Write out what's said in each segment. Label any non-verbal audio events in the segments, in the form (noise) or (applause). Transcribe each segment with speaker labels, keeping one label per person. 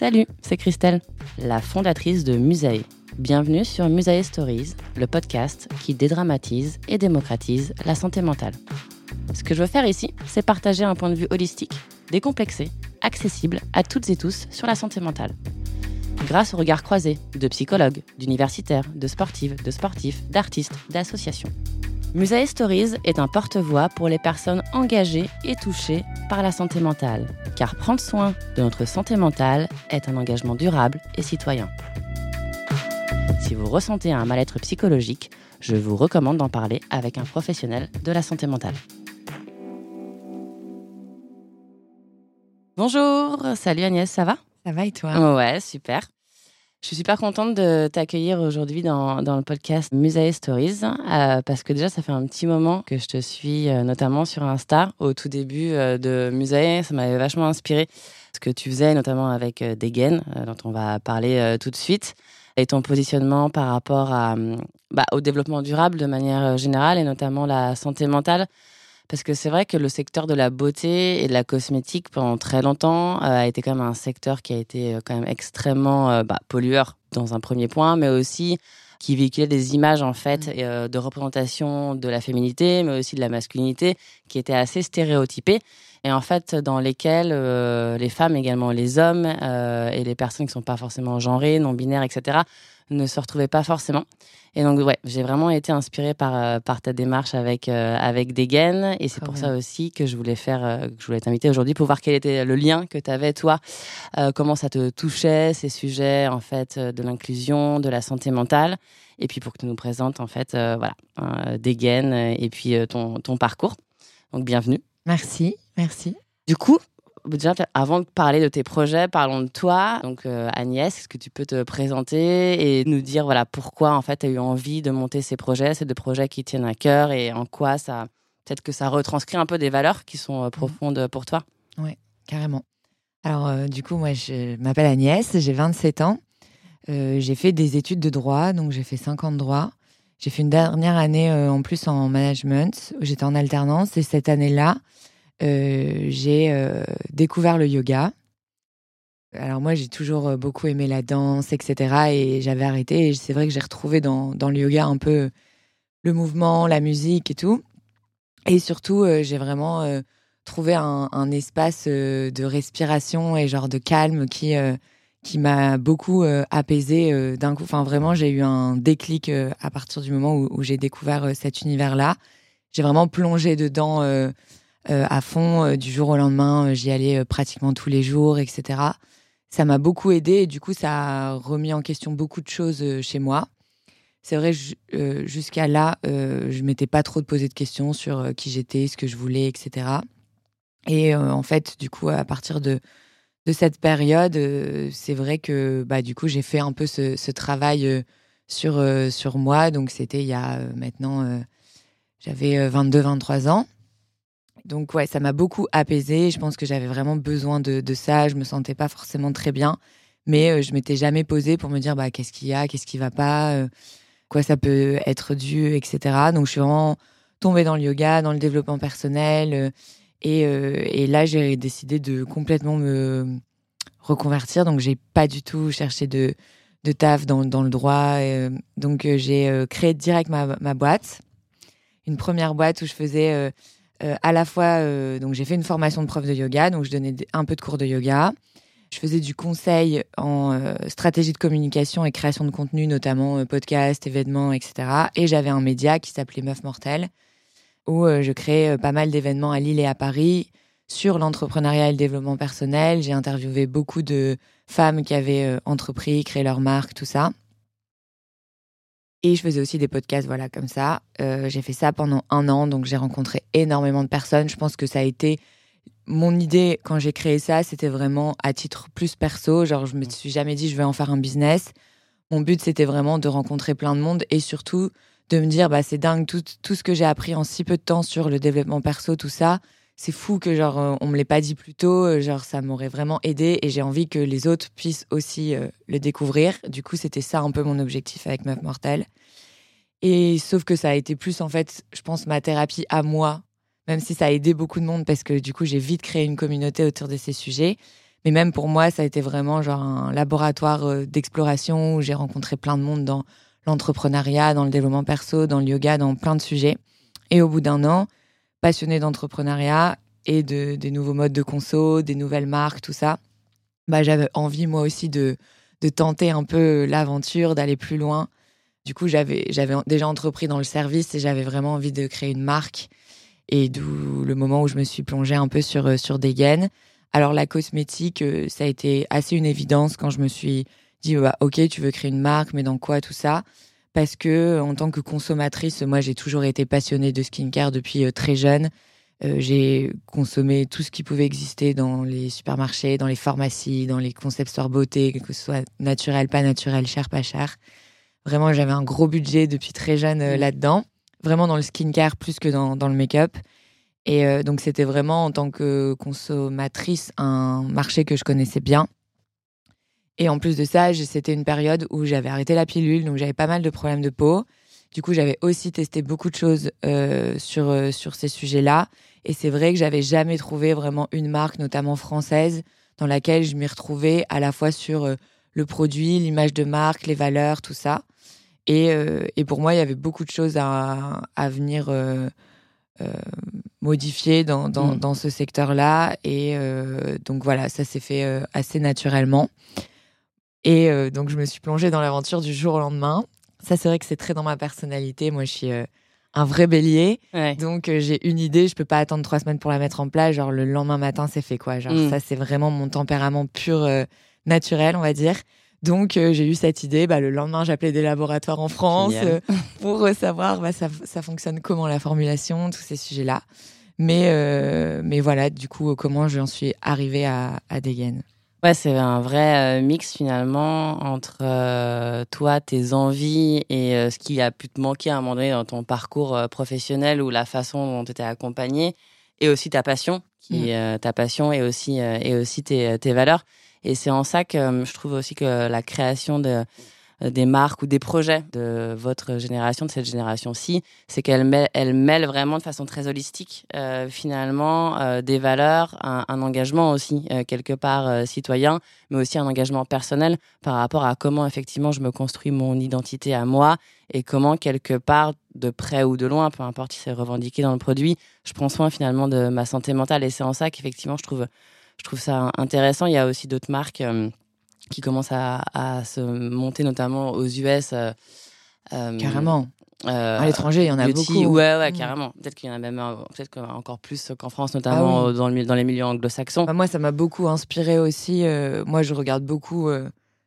Speaker 1: Salut, c'est Christelle, la fondatrice de Musae. Bienvenue sur Musae Stories, le podcast qui dédramatise et démocratise la santé mentale. Ce que je veux faire ici, c'est partager un point de vue holistique, décomplexé, accessible à toutes et tous sur la santé mentale. Grâce au regard croisé de psychologues, d'universitaires, de sportives, de sportifs, d'artistes, d'associations. Musae Stories est un porte-voix pour les personnes engagées et touchées par la santé mentale, car prendre soin de notre santé mentale est un engagement durable et citoyen. Si vous ressentez un mal-être psychologique, je vous recommande d'en parler avec un professionnel de la santé mentale. Bonjour, salut Agnès, ça va?
Speaker 2: Ça va et toi?
Speaker 1: Ouais, super. Je suis super contente de t'accueillir aujourd'hui dans, dans, le podcast Musae Stories euh, parce que déjà ça fait un petit moment que je te suis euh, notamment sur Insta au tout début euh, de Musae. Ça m'avait vachement inspiré ce que tu faisais notamment avec Degen dont on va parler tout de suite et ton positionnement par rapport à, bah, au développement durable de manière générale et notamment la santé mentale. Parce que c'est vrai que le secteur de la beauté et de la cosmétique pendant très longtemps euh, a été quand même un secteur qui a été quand même extrêmement euh, bah, pollueur dans un premier point, mais aussi qui véhiculait des images en fait mmh. euh, de représentation de la féminité, mais aussi de la masculinité, qui étaient assez stéréotypées et en fait dans lesquelles euh, les femmes également les hommes euh, et les personnes qui sont pas forcément genrées, non binaires, etc ne se retrouvaient pas forcément. Et donc, ouais, j'ai vraiment été inspirée par, euh, par ta démarche avec, euh, avec Degen. Et c'est pour bien. ça aussi que je voulais faire, euh, que je voulais t'inviter aujourd'hui pour voir quel était le lien que tu avais, toi, euh, comment ça te touchait, ces sujets, en fait, de l'inclusion, de la santé mentale. Et puis pour que tu nous présentes, en fait, euh, voilà, euh, Degen et puis ton, ton parcours. Donc, bienvenue.
Speaker 2: Merci, merci.
Speaker 1: Du coup, déjà, avant de parler de tes projets, parlons de toi. Donc, euh, Agnès, est-ce que tu peux te présenter et nous dire voilà, pourquoi en fait, tu as eu envie de monter ces projets, ces deux projets qui tiennent à cœur et en quoi ça, peut-être que ça retranscrit un peu des valeurs qui sont euh, profondes mmh. pour toi?
Speaker 2: Oui, carrément. Alors, euh, du coup, moi, je m'appelle Agnès, j'ai 27 ans. J'ai fait des études de droit, donc j'ai fait 5 ans de droit. J'ai fait une dernière année en plus en management, où j'étais en alternance. Et cette année-là, j'ai euh, découvert le yoga. Alors moi, j'ai toujours euh, beaucoup aimé la danse, etc. Et j'avais arrêté. Et c'est vrai que j'ai retrouvé dans, le yoga un peu le mouvement, la musique et tout. Et surtout, euh, j'ai vraiment euh, trouvé un, espace euh, de respiration et genre de calme qui qui m'a beaucoup apaisé d'un coup. Enfin, vraiment, j'ai eu un déclic à partir du moment où, j'ai découvert cet univers-là. J'ai vraiment plongé dedans euh, à fond euh, du jour au lendemain. Euh, j'y allais pratiquement tous les jours, etc. Ça m'a beaucoup aidé et du coup, ça a remis en question beaucoup de choses chez moi. C'est vrai, jusqu'à là, je m'étais pas trop poser de questions sur qui j'étais, ce que je voulais, etc. Et en fait, du coup, à partir de, de cette période, c'est vrai que bah, du coup, j'ai fait un peu ce, ce travail sur, sur moi. Donc, c'était il y a maintenant, j'avais 22-23 ans. Donc ouais, ça m'a beaucoup apaisé. Je pense que j'avais vraiment besoin de, ça. Je me sentais pas forcément très bien, mais euh, je m'étais jamais posée pour me dire bah qu'est-ce qu'il y a, qu'est-ce qui va pas? Euh, quoi ça peut être dû, etc. Donc je suis vraiment tombée dans le yoga, dans le développement personnel. Et, et là, j'ai décidé de complètement me reconvertir. Donc j'ai pas du tout cherché de, taf dans, le droit. donc j'ai créé direct ma boîte. Une première boîte où je faisais euh, à la fois, euh, donc j'ai fait une formation de prof de yoga, donc je donnais un peu de cours de yoga. Je faisais du conseil en euh, stratégie de communication et création de contenu, notamment podcast, événements, etc. Et j'avais un média qui s'appelait Meuf Mortelle, où je créais pas mal d'événements à Lille et à Paris sur l'entrepreneuriat et le développement personnel. J'ai interviewé beaucoup de femmes qui avaient entrepris, créé leur marque, tout ça. Et je faisais aussi des podcasts, voilà, comme ça. Euh, j'ai fait ça pendant un an, donc j'ai rencontré énormément de personnes. Je pense que ça a été mon idée quand j'ai créé ça, c'était vraiment à titre plus perso. Genre, je me mmh. suis jamais dit je vais en faire un business. Mon but, c'était vraiment de rencontrer plein de monde et surtout de me dire, bah, c'est dingue tout, tout ce que j'ai appris en si peu de temps sur le développement perso, tout ça. C'est fou que genre euh, on me l'ait pas dit plus tôt. Euh, genre, ça m'aurait vraiment aidé et j'ai envie que les autres puissent aussi le découvrir. Du coup, c'était ça un peu mon objectif avec Meuf Mortelle. Et sauf que ça a été plus, en fait, je pense, ma thérapie à moi, même si ça a aidé beaucoup de monde parce que du coup, j'ai vite créé une communauté autour de ces sujets. Mais même pour moi, ça a été vraiment genre un laboratoire euh, d'exploration où j'ai rencontré plein de monde dans l'entrepreneuriat, dans le développement perso, dans le yoga, dans plein de sujets. Et au bout d'un an, passionnée d'entrepreneuriat et de, des nouveaux modes de conso, des nouvelles marques, tout ça, bah, j'avais envie moi aussi de, de tenter un peu l'aventure, d'aller plus loin du coup, j'avais, j'avais déjà entrepris dans le service et j'avais vraiment envie de créer une marque. Et d'où le moment où je me suis plongée un peu sur, euh, sur des gaines. Alors, la cosmétique, euh, ça a été assez une évidence quand je me suis dit, bah, OK, tu veux créer une marque, mais dans quoi tout ça? Parce que, en tant que consommatrice, moi, j'ai toujours été passionnée de skincare depuis euh, très jeune. j'ai consommé tout ce qui pouvait exister dans les supermarchés, dans les pharmacies, dans les concept stores beauté, que ce soit naturel, pas naturel, cher, pas cher. Vraiment, j'avais un gros budget depuis très jeune euh, mm. là-dedans. Vraiment dans le skincare plus que dans, dans le make-up. Et euh, donc, c'était vraiment en tant que consommatrice un marché que je connaissais bien. Et en plus de ça, c'était une période où j'avais arrêté la pilule, donc j'avais pas mal de problèmes de peau. Du coup, j'avais aussi testé beaucoup de choses euh, sur, sur ces sujets-là. Et c'est vrai que j'avais jamais trouvé vraiment une marque, notamment française, dans laquelle je m'y retrouvais à la fois sur le produit, l'image de marque, les valeurs, tout ça. Et, euh, et, pour moi, il y avait beaucoup de choses à, à venir euh, euh, modifier dans, dans, mm. dans ce secteur-là. Et donc voilà, ça s'est fait assez naturellement. Et donc je me suis plongée dans l'aventure du jour au lendemain. Ça, c'est vrai que c'est très dans ma personnalité. Moi, je suis un vrai bélier. Donc j'ai une idée, je peux pas attendre trois semaines pour la mettre en place. Genre le lendemain matin, c'est fait quoi. Genre mm. ça, c'est vraiment mon tempérament pur naturel, on va dire. Donc euh, j'ai eu cette idée. Bah, le lendemain, j'appelais des laboratoires en France euh, pour savoir bah, ça, ça, fonctionne comment la formulation, tous ces sujets-là. Mais, euh, mais voilà, du coup, comment j'en suis arrivée à, à Degen.
Speaker 1: Ouais, c'est un vrai mix finalement entre toi, tes envies et ce qui a pu te manquer à un moment donné dans ton parcours professionnel ou la façon dont tu étais accompagné et aussi ta passion, qui mm. ta passion et aussi, et aussi tes, tes valeurs. Et c'est en ça que euh, je trouve aussi que la création de euh, des marques ou des projets de votre génération, de cette génération-ci, c'est qu'elle mêle, vraiment de façon très holistique, euh, finalement, euh, des valeurs, un, un engagement aussi, euh, quelque part euh, citoyen, mais aussi un engagement personnel par rapport à comment effectivement je me construis mon identité à moi et comment quelque part, de près ou de loin, peu importe si c'est revendiqué dans le produit, je prends soin finalement de ma santé mentale. Et c'est en ça qu'effectivement, je trouve je trouve ça intéressant. Il y a aussi d'autres marques euh, qui commencent à, se monter, notamment aux US. Euh,
Speaker 2: euh, carrément. à l'étranger, il y en a beaucoup.
Speaker 1: Ouais, ouais, mm. carrément. Peut-être qu'il y en a même peut-être encore plus qu'en France, notamment ah dans, le, dans les milieux anglo-saxons.
Speaker 2: Bah, moi, ça m'a beaucoup inspiré aussi. moi, je regarde beaucoup,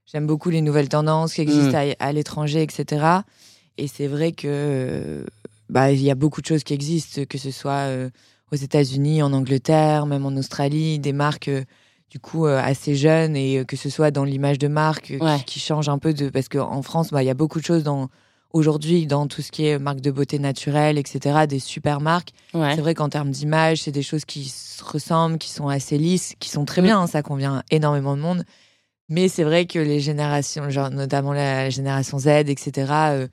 Speaker 2: j'aime beaucoup les nouvelles tendances qui existent mm. à, l'étranger, etc. Et c'est vrai que bah, il y a beaucoup de choses qui existent, que ce soit aux États-Unis, en Angleterre, même en Australie, des marques euh, du coup euh, assez jeunes et euh, que ce soit dans l'image de marque qui, change un peu de parce qu'en France, bah, il y a beaucoup de choses dans aujourd'hui dans tout ce qui est marque de beauté naturelle, etc. Des super marques. C'est vrai qu'en termes d'image, c'est des choses qui se ressemblent, qui sont assez lisses, qui sont très bien. Hein, ça convient énormément de monde. Mais c'est vrai que les générations, genre notamment la génération Z, etc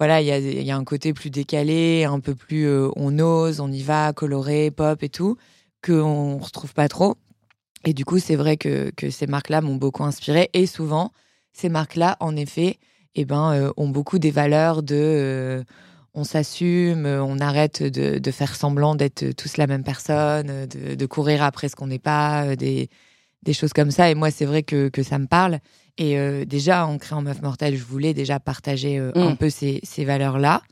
Speaker 2: voilà, il y a, y a, un côté plus décalé, un peu plus on ose, on y va, coloré, pop et tout, qu'on retrouve pas trop. Et du coup, c'est vrai que, que ces marques-là m'ont beaucoup inspiré. Et souvent, ces marques-là, en effet, eh ben, ont beaucoup des valeurs de on s'assume, on arrête de, faire semblant d'être tous la même personne, de, courir après ce qu'on n'est pas, des, des, choses comme ça. Et moi, c'est vrai que, ça me parle. Et euh, déjà, en créant Meuf Mortelle, je voulais déjà partager euh, un mm. peu ces, valeurs-là.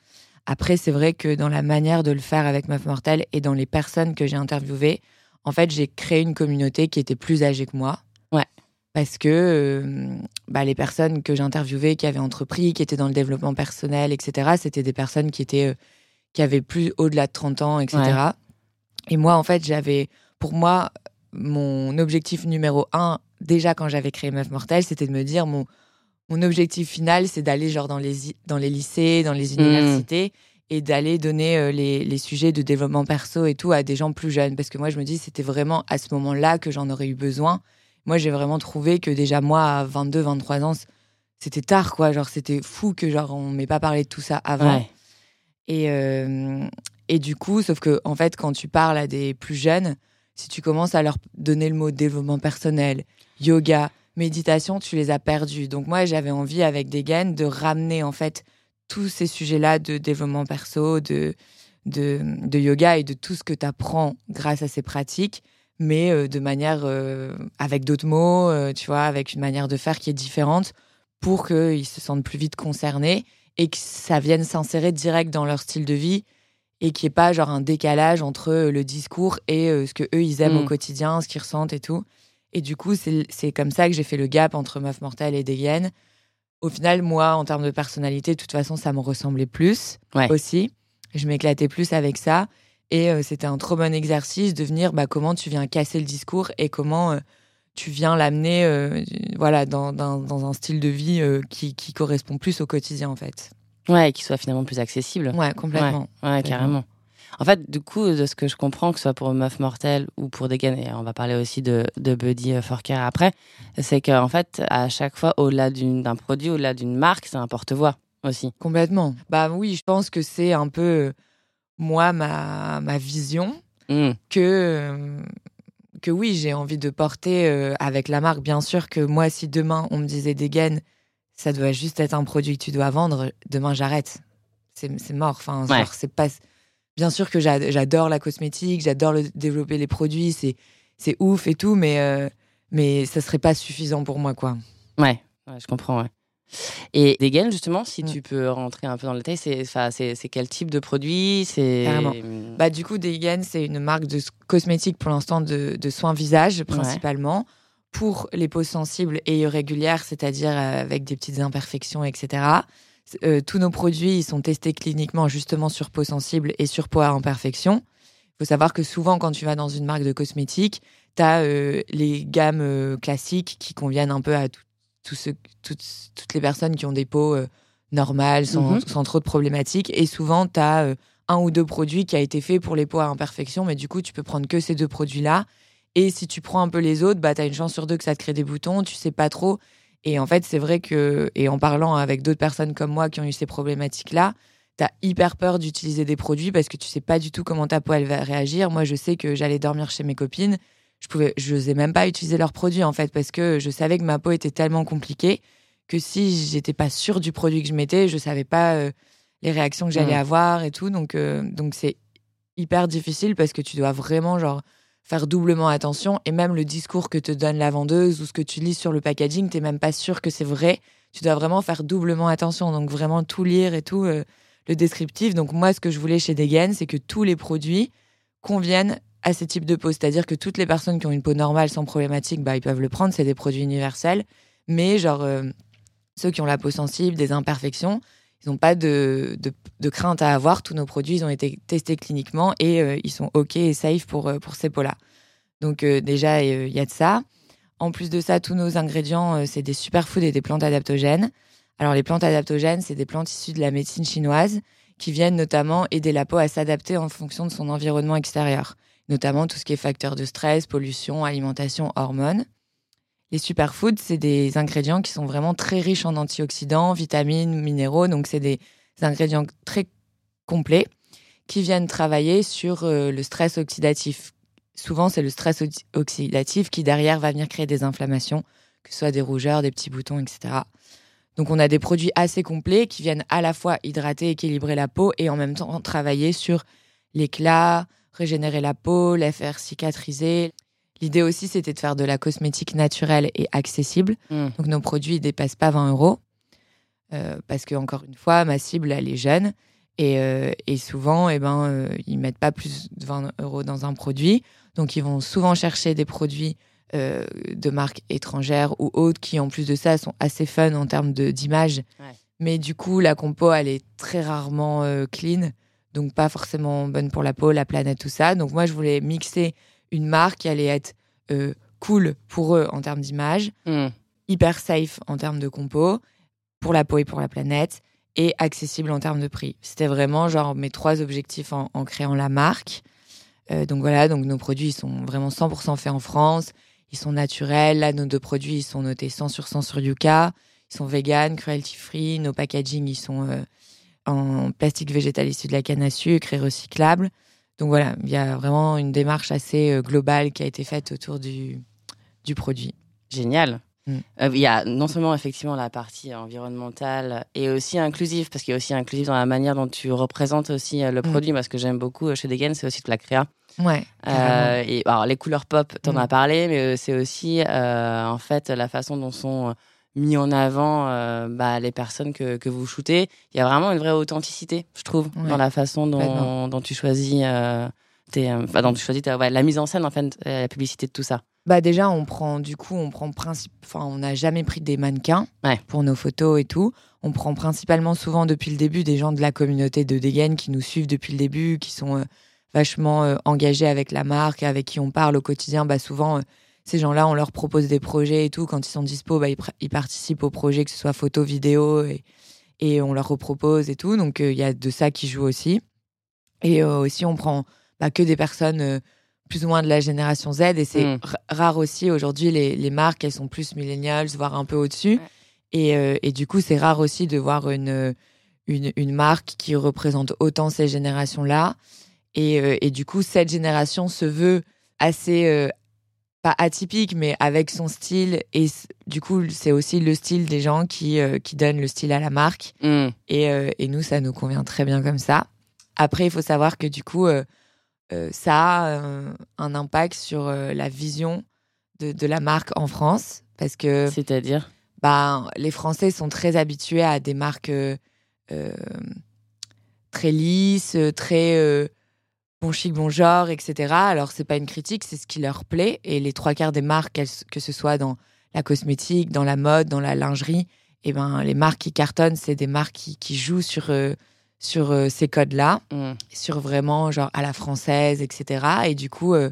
Speaker 2: Après, c'est vrai que dans la manière de le faire avec Meuf Mortelle et dans les personnes que j'ai interviewées, en fait, j'ai créé une communauté qui était plus âgée que moi.
Speaker 1: Ouais
Speaker 2: parce que euh, bah, les personnes que j'interviewais, qui avaient entrepris, qui étaient dans le développement personnel, etc., c'était des personnes qui étaient euh, qui avaient plus au-delà de 30 ans, etc. Et moi, en fait, j'avais, pour moi, mon objectif numéro un, déjà quand j'avais créé Meuf Mortelle, c'était de me dire mon mon objectif final, c'est d'aller genre dans les dans les lycées, dans les mmh. Et d'aller donner euh, les, les, sujets de développement perso et tout à des gens plus jeunes. Parce que moi, je me dis, c'était vraiment à ce moment-là que j'en aurais eu besoin moi, j'ai vraiment trouvé que déjà, moi, à 22, 23 ans, c'était tard, quoi. Genre, c'était fou que, genre, on m'ait pas parlé de tout ça avant. Et, euh, et du coup, sauf que, en fait, quand tu parles à des plus jeunes, si tu commences à leur donner le mot développement personnel, yoga, méditation, tu les as perdus. Donc, moi, j'avais envie, avec des gaines, de ramener, en fait, tous ces sujets-là de développement perso, de, de, de yoga et de tout ce que tu apprends grâce à ces pratiques mais euh, de manière euh, avec d'autres mots, euh, tu vois, avec une manière de faire qui est différente pour qu'ils se sentent plus vite concernés et que ça vienne s'insérer direct dans leur style de vie et qu'il n'y ait pas genre un décalage entre le discours et ce que eux ils aiment au mm. quotidien, ce qu'ils ressentent et tout. Et du coup, c'est comme ça que j'ai fait le gap entre Meuf Mortelle et Degen. Au final, moi, en termes de personnalité, de toute façon, ça me ressemblait plus aussi. Je m'éclatais plus avec ça. Et euh, c'était un trop bon exercice de venir bah, comment tu viens casser le discours et comment euh, tu viens l'amener euh, voilà, dans, dans, un style de vie qui, qui, correspond plus au quotidien, en fait.
Speaker 1: Ouais, et qui soit finalement plus accessible.
Speaker 2: Ouais, complètement.
Speaker 1: Ouais, carrément. En fait, du coup, de ce que je comprends, que ce soit pour Meuf Mortelle ou pour Degan, et on va parler aussi de, de Buddy Forker après, c'est qu'en fait, à chaque fois, au-delà d'un produit, au-delà d'une marque, c'est un porte-voix aussi.
Speaker 2: Complètement. Bah oui, je pense que c'est un peu moi, ma, ma vision, mmh. que, euh, que oui, j'ai envie de porter euh, avec la marque. Bien sûr que moi, si demain on me disait des gaines, ça doit juste être un produit que tu dois vendre, demain j'arrête. C'est mort. Enfin, c'est pas. Bien sûr que j'adore la cosmétique, j'adore développer les produits, c'est ouf et tout, mais, euh, mais ça serait pas suffisant pour moi, quoi.
Speaker 1: Ouais, ouais je comprends, ouais. Et Degen, justement, si mm. tu peux rentrer un peu dans le détail, c'est quel type de produit c'est
Speaker 2: bah, Du coup, Degen, c'est une marque de cosmétiques pour l'instant de, de, soins visage principalement. Pour les peaux sensibles et irrégulières, c'est-à-dire euh, avec des petites imperfections, etc. Euh, tous nos produits ils sont testés cliniquement justement sur peau sensible et sur peau à imperfection. Il faut savoir que souvent, quand tu vas dans une marque de cosmétiques, tu as euh, les gammes classiques qui conviennent un peu à tout, ce, toutes, toutes, les personnes qui ont des peaux euh, normales, sans, mhm. sans, trop de problématiques. Et souvent, tu as euh, un ou deux produits qui a été fait pour les peaux à imperfection, mais du coup, tu peux prendre que ces deux produits-là. Et si tu prends un peu les autres, bah, tu as une chance sur deux que ça te crée des boutons, tu sais pas trop. Et en fait, c'est vrai que, et en parlant avec d'autres personnes comme moi qui ont eu ces problématiques-là, tu as hyper peur d'utiliser des produits parce que tu sais pas du tout comment ta peau elle va réagir. Moi, je sais que j'allais dormir chez mes copines je pouvais, je n'osais même pas utiliser leurs produits en fait parce que je savais que ma peau était tellement compliquée que si j'étais pas sûre du produit que je mettais, je savais pas euh, les réactions que j'allais mmh. avoir et tout. Donc euh, donc c'est hyper difficile parce que tu dois vraiment genre faire doublement attention et même le discours que te donne la vendeuse ou ce que tu lis sur le packaging, tu n'es même pas sûr que c'est vrai. Tu dois vraiment faire doublement attention, donc vraiment tout lire et tout euh, le descriptif. Donc moi, ce que je voulais chez Degen, c'est que tous les produits conviennent à ces types de peau. C'est-à-dire que toutes les personnes qui ont une peau normale sans problématique, bah, ils peuvent le prendre, c'est des produits universels. Mais genre, euh, ceux qui ont la peau sensible, des imperfections, ils n'ont pas de, crainte à avoir. Tous nos produits, ils ont été testés cliniquement et euh, ils sont OK et safe pour, euh, pour ces peaux-là. Donc déjà, il y a de ça. En plus de ça, tous nos ingrédients, c'est des superfoods et des plantes adaptogènes. Alors les plantes adaptogènes, c'est des plantes issues de la médecine chinoise qui viennent notamment aider la peau à s'adapter en fonction de son environnement extérieur notamment tout ce qui est facteur de stress, pollution, alimentation, hormones. Les superfoods, c'est des ingrédients qui sont vraiment très riches en antioxydants, vitamines, minéraux. Donc, c'est des, ingrédients très complets qui viennent travailler sur le stress oxydatif. Souvent, c'est le stress oxydatif qui derrière va venir créer des inflammations, que ce soit des rougeurs, des petits boutons, etc. Donc on a des produits assez complets qui viennent à la fois hydrater, équilibrer la peau et en même temps travailler sur l'éclat, régénérer la peau, la faire cicatriser. L'idée aussi, c'était de faire de la cosmétique naturelle et accessible. Hmm. Donc nos produits ne dépassent pas 20 euros. Euh, parce que, encore une fois, ma cible, elle est jeune. Et, euh, souvent, eh ben, euh, ils mettent pas plus de 20 euros dans un produit. Donc, ils vont souvent chercher des produits de marques étrangères ou autres qui, en plus de ça, sont assez fun en termes d'image. Mais du coup, la compo, elle est très rarement clean, donc pas forcément bonne pour la peau, la planète, tout ça. Donc moi, je voulais mixer une marque qui allait être euh, cool pour eux en termes d'image, hmm. hyper safe en termes de compo, pour la peau et pour la planète, et accessible en termes de prix. C'était vraiment genre mes trois objectifs en, créant la marque. donc voilà, donc nos produits sont vraiment 100% faits en France. Ils sont naturels. Là, nos deux produits, ils sont notés 100 sur 100 sur Yuka. Ils sont vegan, cruelty free. Nos packaging, ils sont euh, en plastique végétal issu de la canne à sucre et recyclable. Donc voilà, il y a vraiment une démarche assez euh, globale qui a été faite autour du, du produit.
Speaker 1: Génial. Mm. Euh, il y a non seulement effectivement la partie environnementale et aussi inclusive, parce qu'il y a aussi inclusif dans la manière dont tu représentes aussi le mm. produit. Moi, ce que j'aime beaucoup chez Degen, c'est aussi de la créa.
Speaker 2: Ouais.
Speaker 1: Euh, et alors les couleurs pop, t'en as mm. parlé, mais euh, c'est aussi euh, en fait la façon dont sont mis en avant bah, les personnes que, que vous shootez. Il y a vraiment une vraie authenticité, je trouve, dans la façon dont, dont tu choisis, tes, dont tu choisis la mise en scène, en fait, la publicité de tout ça.
Speaker 2: Bah déjà, on prend du coup, on prend principe, enfin, on n'a jamais pris des mannequins pour nos photos et tout. On prend principalement souvent depuis le début des gens de la communauté de Degen qui nous suivent depuis le début, qui sont vachement euh, engagés avec la marque, avec qui on parle au quotidien, bah souvent euh, ces gens-là, on leur propose des projets et tout. Quand ils sont dispo, bah, ils, participent au projet, que ce soit photo, vidéo, et, et on leur repropose et tout. Donc, euh, il y a de ça qui joue aussi. Et aussi, on prend bah, que des personnes plus ou moins de la génération Z. Et c'est hmm. rare aussi, aujourd'hui, les, les, marques, elles sont plus millennials, voire un peu au-dessus. Et, et, du coup, c'est rare aussi de voir une, une, une marque qui représente autant ces générations-là. Euh, et, du coup, cette génération se veut assez, euh, pas atypique, mais avec son style. Et du coup, c'est aussi le style des gens qui, euh, qui donnent le style à la marque. Mm. Et, et, nous, ça nous convient très bien comme ça. Après, il faut savoir que du coup, ça a un impact sur la vision de, de, la marque en France. Parce que.
Speaker 1: C'est-à-dire?
Speaker 2: bah, Les Français sont très habitués à des marques très lisses, très bon chic, bon genre, etc. Alors, c'est pas une critique, c'est ce qui leur plaît. Et les trois quarts des marques, que ce soit dans la cosmétique, dans la mode, dans la lingerie, eh ben, les marques qui cartonnent, c'est des marques qui, jouent sur, euh, sur euh, ces codes-là, mm. sur vraiment, genre, à la française, etc. Et du coup, euh,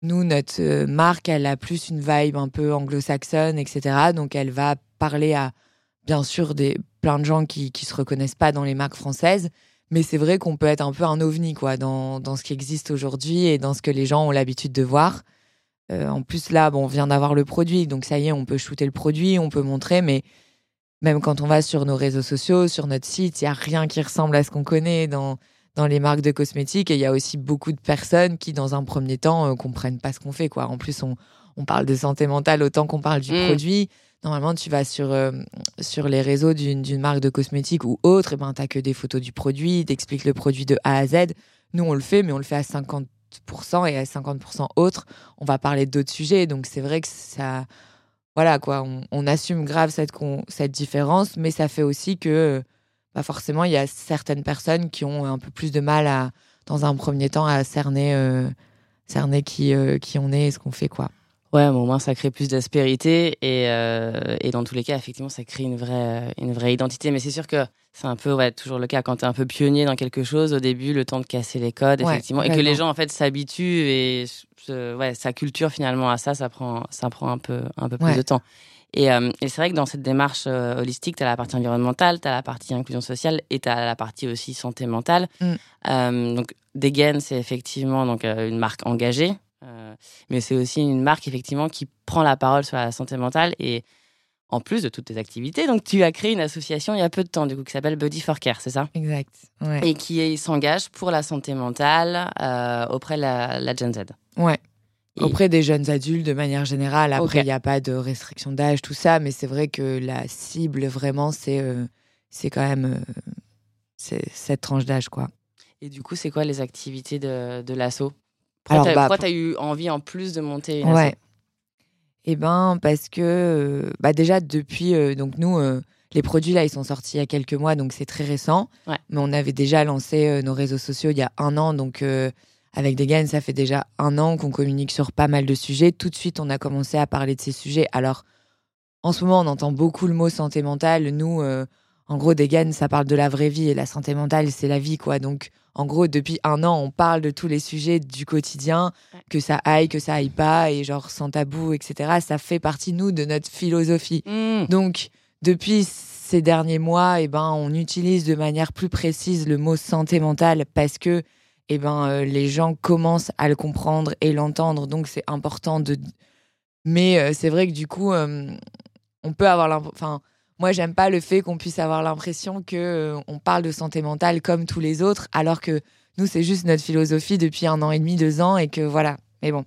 Speaker 2: nous, notre marque, elle a plus une vibe un peu anglo-saxonne, etc. Donc, elle va parler à, bien sûr, des, plein de gens qui, qui se reconnaissent pas dans les marques françaises mais c'est vrai qu'on peut être un peu un ovni quoi, dans, dans ce qui existe aujourd'hui et dans ce que les gens ont l'habitude de voir. Euh, en plus, là, bon, on vient d'avoir le produit, donc ça y est, on peut shooter le produit, on peut montrer, mais même quand on va sur nos réseaux sociaux, sur notre site, il n'y a rien qui ressemble à ce qu'on connaît dans, dans les marques de cosmétiques. Et il y a aussi beaucoup de personnes qui, dans un premier temps, ne euh, comprennent pas ce qu'on fait. Quoi. En plus, on, on parle de santé mentale autant qu'on parle du mmh. produit normalement, tu vas sur, euh, sur les réseaux d'une marque de cosmétiques ou autre, et ben, tu que des photos du produit, t'expliques le produit de A à Z. Nous, on le fait, mais on le fait à 50% et à 50% autre, on va parler d'autres sujets. Donc, c'est vrai que ça. Voilà, quoi. On, assume grave cette, cette différence, mais ça fait aussi que, bah forcément, il y a certaines personnes qui ont un peu plus de mal à, dans un premier temps, à cerner, euh, cerner qui, euh, qui on est et ce qu'on fait, quoi.
Speaker 1: Ouais, au moins ça crée plus d'aspérité et, euh, et dans tous les cas, effectivement, ça crée une vraie, une vraie identité. Mais c'est sûr que c'est un peu ouais, toujours le cas quand tu es un peu pionnier dans quelque chose au début, le temps de casser les codes, effectivement, et que les gens en fait s'habituent et ouais, sa culture finalement à ça, ça prend, ça prend un peu, un peu plus de temps. Et, euh, et c'est vrai que dans cette démarche euh, holistique, tu as la partie environnementale, tu as la partie inclusion sociale et tu as la partie aussi santé mentale. Mm. Euh, donc, Degen, c'est effectivement donc, une marque engagée. Euh, mais c'est aussi une marque effectivement qui prend la parole sur la santé mentale et en plus de toutes tes activités, donc tu as créé une association il y a peu de temps, du coup, qui s'appelle Body for Care, c'est ça?
Speaker 2: Exact. Ouais.
Speaker 1: Et qui s'engage pour la santé mentale euh, auprès de la, la, Gen Z.
Speaker 2: Ouais. Auprès des jeunes adultes de manière générale. Après, il n'y a pas de restriction d'âge, tout ça, mais c'est vrai que la cible, vraiment, c'est euh, c'est quand même euh, cette tranche d'âge, quoi.
Speaker 1: Et du coup, c'est quoi les activités de, de l'assaut? Pourquoi tu as, eu envie en plus de monter une
Speaker 2: ouais. Eh ben, parce que euh, bah déjà depuis euh, donc nous euh, les produits là ils sont sortis il y a quelques mois donc c'est très récent.
Speaker 1: Ouais.
Speaker 2: Mais on avait déjà lancé nos réseaux sociaux il y a un an donc avec Degan ça fait déjà un an qu'on communique sur pas mal de sujets. Tout de suite on a commencé à parler de ces sujets. Alors en ce moment on entend beaucoup le mot santé mentale. Nous en gros Degan ça parle de la vraie vie et la santé mentale c'est la vie quoi donc en gros, depuis un an, on parle de tous les sujets du quotidien, que ça aille, que ça aille pas, et genre sans tabou, etc. Ça fait partie, nous, de notre philosophie.
Speaker 1: Mmh.
Speaker 2: Donc, depuis ces derniers mois, eh ben, on utilise de manière plus précise le mot santé mentale parce que eh ben, euh, les gens commencent à le comprendre et l'entendre. Donc, c'est important de. Mais euh, c'est vrai que du coup, euh, on peut avoir l'impression. Enfin, moi, j'aime pas le fait qu'on puisse avoir l'impression que euh, on parle de santé mentale comme tous les autres, alors que nous, c'est juste notre philosophie depuis un an et demi, deux ans, et que voilà. Mais bon.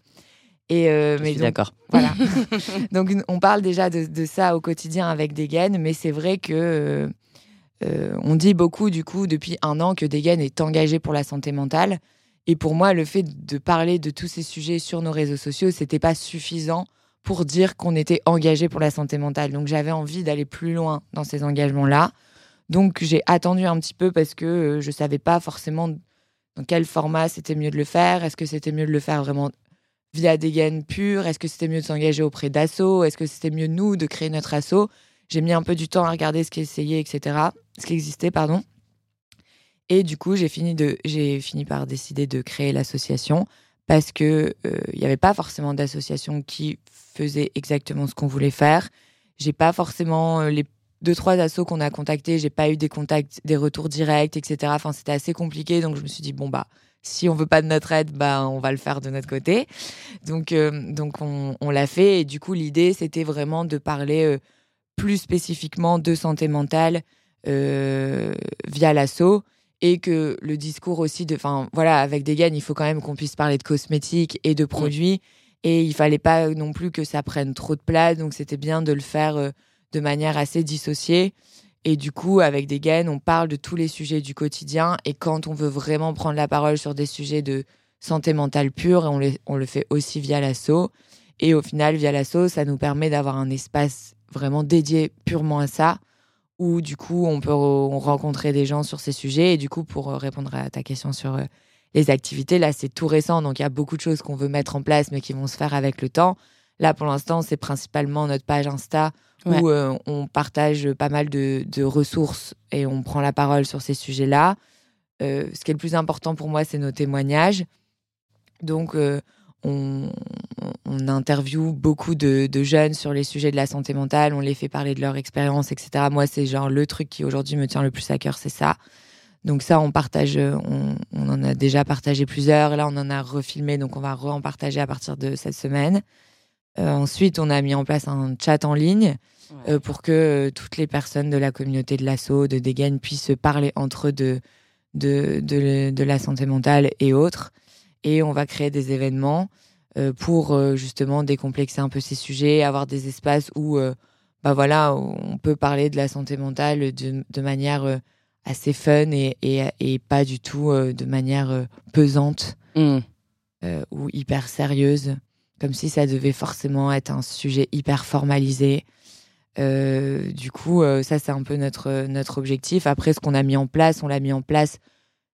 Speaker 1: Et euh, mais
Speaker 2: d'accord. Voilà. (laughs) (laughs) donc, on parle déjà de, de, ça au quotidien avec Degen, mais c'est vrai que euh, on dit beaucoup du coup depuis un an que Degen est engagé pour la santé mentale. Et pour moi, le fait de parler de tous ces sujets sur nos réseaux sociaux, c'était pas suffisant pour dire qu'on était engagé pour la santé mentale. Donc j'avais envie d'aller plus loin dans ces engagements-là. Donc j'ai attendu un petit peu parce que euh, je ne savais pas forcément dans quel format c'était mieux de le faire. Est-ce que c'était mieux de le faire vraiment via des gaines pures? Est-ce que c'était mieux de s'engager auprès d'assaut? Est-ce que c'était mieux nous de créer notre assaut? J'ai mis un peu du temps à regarder ce qui essayait, etc. Ce qui existait, pardon. Et du coup, j'ai fini, de, j'ai fini par décider de créer l'association parce que il euh, n'y avait pas forcément d'association qui faisait exactement ce qu'on voulait faire. J'ai pas forcément euh, les deux trois assos qu'on a contactés, j'ai pas eu des contacts, des retours directs, etc. Enfin, c'était assez compliqué, donc je me suis dit bon bah si on veut pas de notre aide, bah on va le faire de notre côté. Donc euh, donc on, on l'a fait et du coup l'idée c'était vraiment de parler plus spécifiquement de santé mentale via l'assaut et que le discours aussi de, enfin voilà, avec des il faut quand même qu'on puisse parler de cosmétiques et de produits, et il fallait pas non plus que ça prenne trop de place, donc c'était bien de le faire euh, de manière assez dissociée. Et du coup, avec des on parle de tous les sujets du quotidien, et quand on veut vraiment prendre la parole sur des sujets de santé mentale pure, on, on le fait aussi via l'assaut. Et au final, via l'assaut, ça nous permet d'avoir un espace vraiment dédié purement à ça, où du coup on peut rencontrer des gens sur ces sujets. Et du coup, pour euh, répondre à ta question sur euh, les activités, là c'est tout récent, donc il y a beaucoup de choses qu'on veut mettre en place, mais qui vont se faire avec le temps. Là, pour l'instant, c'est principalement notre page Insta où euh, on partage pas mal de, ressources et on prend la parole sur ces sujets-là. ce qui est le plus important pour moi, c'est nos témoignages. Donc, on, on interviewe beaucoup de, jeunes sur les sujets de la santé mentale, on les fait parler de leur expérience, etc. Moi, c'est genre le truc qui aujourd'hui me tient le plus à cœur, c'est ça. Donc ça, on partage, on, en a déjà partagé plusieurs. Là, on en a refilmé, donc on va re-en partager à partir de cette semaine. Euh, ensuite, on a mis en place un chat en ligne euh, pour que euh, toutes les personnes de la communauté de l'assaut, de Dégaine, puissent parler entre eux de, de, de la santé mentale et autres et on va créer des événements euh, pour euh, justement décomplexer un peu ces sujets, avoir des espaces où euh, bah voilà, on peut parler de la santé mentale de, de manière assez fun et, et, et, pas du tout de manière pesante
Speaker 1: mmh.
Speaker 2: ou hyper sérieuse, comme si ça devait forcément être un sujet hyper formalisé. du coup, ça c'est un peu notre notre objectif. Après, ce qu'on a mis en place, on l'a mis en place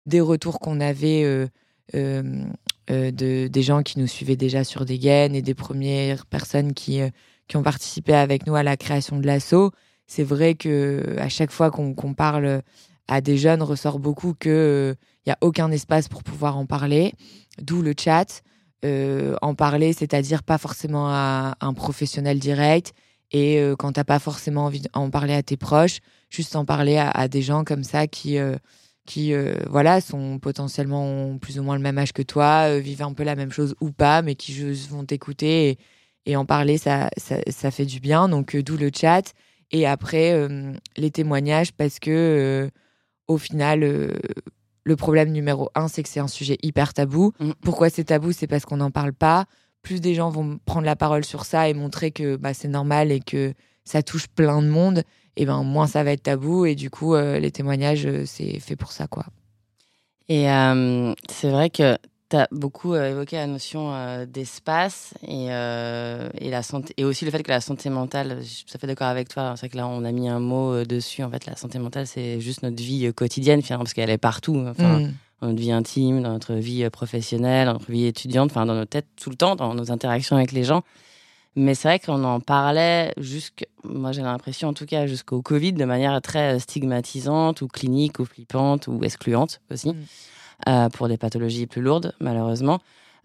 Speaker 2: des retours qu'on avait euh, de, des gens qui nous suivaient déjà sur des gaines et des premières personnes qui, euh, qui ont participé avec nous à la création de l'assaut. C'est vrai que à chaque fois qu'on parle à des jeunes, ressort beaucoup qu'il n'y a aucun espace pour pouvoir en parler, d'où le chat. en parler, c'est-à-dire pas forcément à un professionnel direct, et quand t'as pas forcément envie d'en parler à tes proches, juste en parler à des gens comme ça qui, qui euh, voilà sont potentiellement plus ou moins le même âge que toi, euh, vivent un peu la même chose ou pas, mais qui juste vont t'écouter et en parler, ça, ça, fait du bien. Donc, d'où le chat. Et après, les témoignages, parce que au final, le problème numéro un, c'est que c'est un sujet hyper tabou. Mm. Pourquoi c'est tabou? C'est parce qu'on n'en parle pas. Plus des gens vont prendre la parole sur ça et montrer que bah, c'est normal et que ça touche plein de monde, et ben moins ça va être tabou. Et du coup, les témoignages, c'est fait pour ça, quoi.
Speaker 1: Et c'est vrai que tu as beaucoup euh, évoqué la notion euh, d'espace et, euh, et, la santé, et aussi le fait que la santé mentale, je suis tout à fait d'accord avec toi, c'est vrai que là on a mis un mot dessus, en fait la santé mentale c'est juste notre vie quotidienne finalement parce qu'elle est partout, enfin, mm. dans notre vie intime, dans notre vie professionnelle, dans notre vie étudiante, enfin dans nos têtes tout le temps, dans nos interactions avec les gens. Mais c'est vrai qu'on en parlait moi j'ai l'impression en tout cas jusqu'au Covid de manière très stigmatisante ou clinique ou flippante ou excluante aussi. Mm. Euh, pour des pathologies plus lourdes, malheureusement.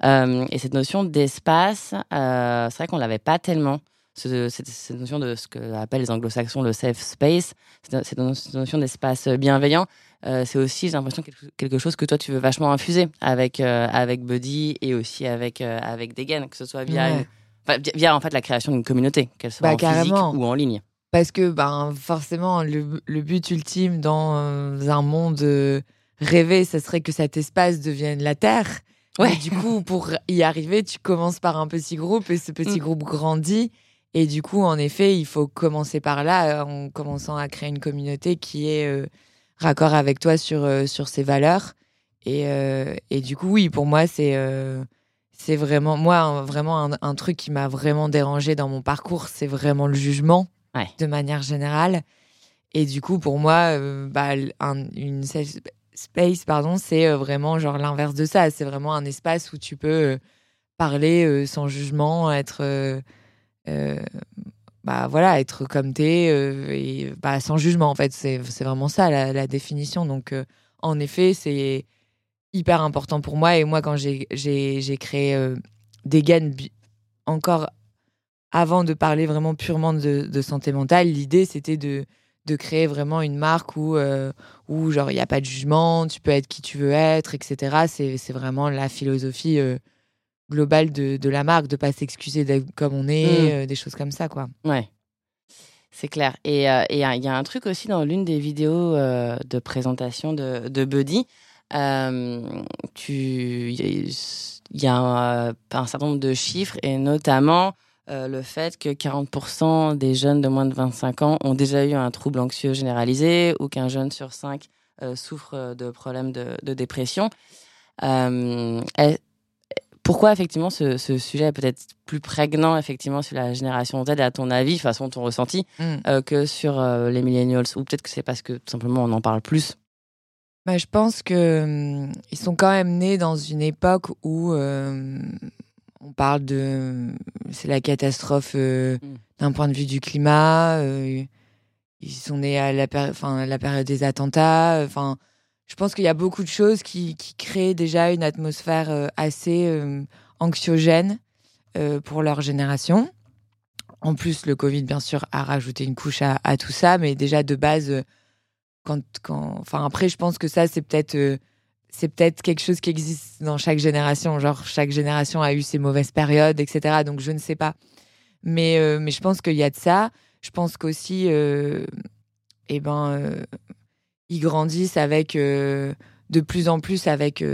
Speaker 1: Euh, et cette notion d'espace, euh, c'est vrai qu'on l'avait pas tellement. cette, cette, notion de ce que appellent les anglo-saxons le safe space, cette, notion d'espace bienveillant, c'est aussi, j'ai l'impression, quelque chose que toi, tu veux vachement infuser avec, avec Buddy et aussi avec, avec Degen, que ce soit via, via en fait, la création d'une communauté, qu'elle soit bah, en physique ou en ligne.
Speaker 2: Parce que ben, forcément, le, le but ultime dans un monde rêver, ce serait que cet espace devienne la Terre. Ouais. du coup, pour y arriver, tu commences par un petit groupe et ce petit mm. groupe grandit. Et du coup, en effet, il faut commencer par là, euh, en commençant à créer une communauté qui est euh, raccord avec toi sur, euh, sur ses valeurs. Et, et, du coup, oui, pour moi, c'est c'est vraiment, moi, vraiment un, truc qui m'a vraiment dérangé dans mon parcours, c'est vraiment le jugement, de manière générale. Et du coup, pour moi, bah, une space, pardon, c'est euh, vraiment genre l'inverse de ça. C'est vraiment un espace où tu peux euh, parler euh, sans jugement, être bah voilà, être comme t'es et bah, sans jugement en fait. C'est vraiment ça la, définition. Donc en effet, c'est hyper important pour moi. Et moi, quand j'ai créé des gaines encore avant de parler vraiment purement de, de santé mentale, l'idée c'était de de créer vraiment une marque où, euh, où genre, il n'y a pas de jugement, tu peux être qui tu veux être, etc. C'est vraiment la philosophie euh, globale de, de, la marque, de pas s'excuser d'être comme on est, mmh. euh, des choses comme ça, quoi.
Speaker 1: Ouais. C'est clair. Et il y a un truc aussi dans l'une des vidéos de présentation de, de Buddy. Il y a, un, un certain nombre de chiffres et notamment euh, le fait que 40% des jeunes de moins de 25 ans ont déjà eu un trouble anxieux généralisé ou qu'un jeune sur cinq euh, souffre de problèmes de, dépression. Euh, pourquoi effectivement ce, sujet est peut-être plus prégnant effectivement sur la génération Z à ton avis, façon ton ressenti, mm. que sur les millennials? Ou peut-être que c'est parce que tout simplement on en parle plus?
Speaker 2: Bah, je pense que hum, sont quand même nés dans une époque où on parle de. C'est la catastrophe euh, mm. d'un point de vue du climat. Euh, ils sont nés à la, la période des attentats. Enfin, je pense qu'il y a beaucoup de choses qui, créent déjà une atmosphère euh, assez anxiogène pour leur génération. En plus, le Covid, bien sûr, a rajouté une couche à, tout ça, mais déjà de base, quand, quand, enfin après, je pense que ça, c'est peut-être c'est peut-être quelque chose qui existe dans chaque génération. Genre, chaque génération a eu ses mauvaises périodes, etc. Donc, je ne sais pas. Mais, euh, mais je pense qu'il y a de ça. Je pense qu'aussi, euh, eh ben, euh, ils grandissent avec, de plus en plus, avec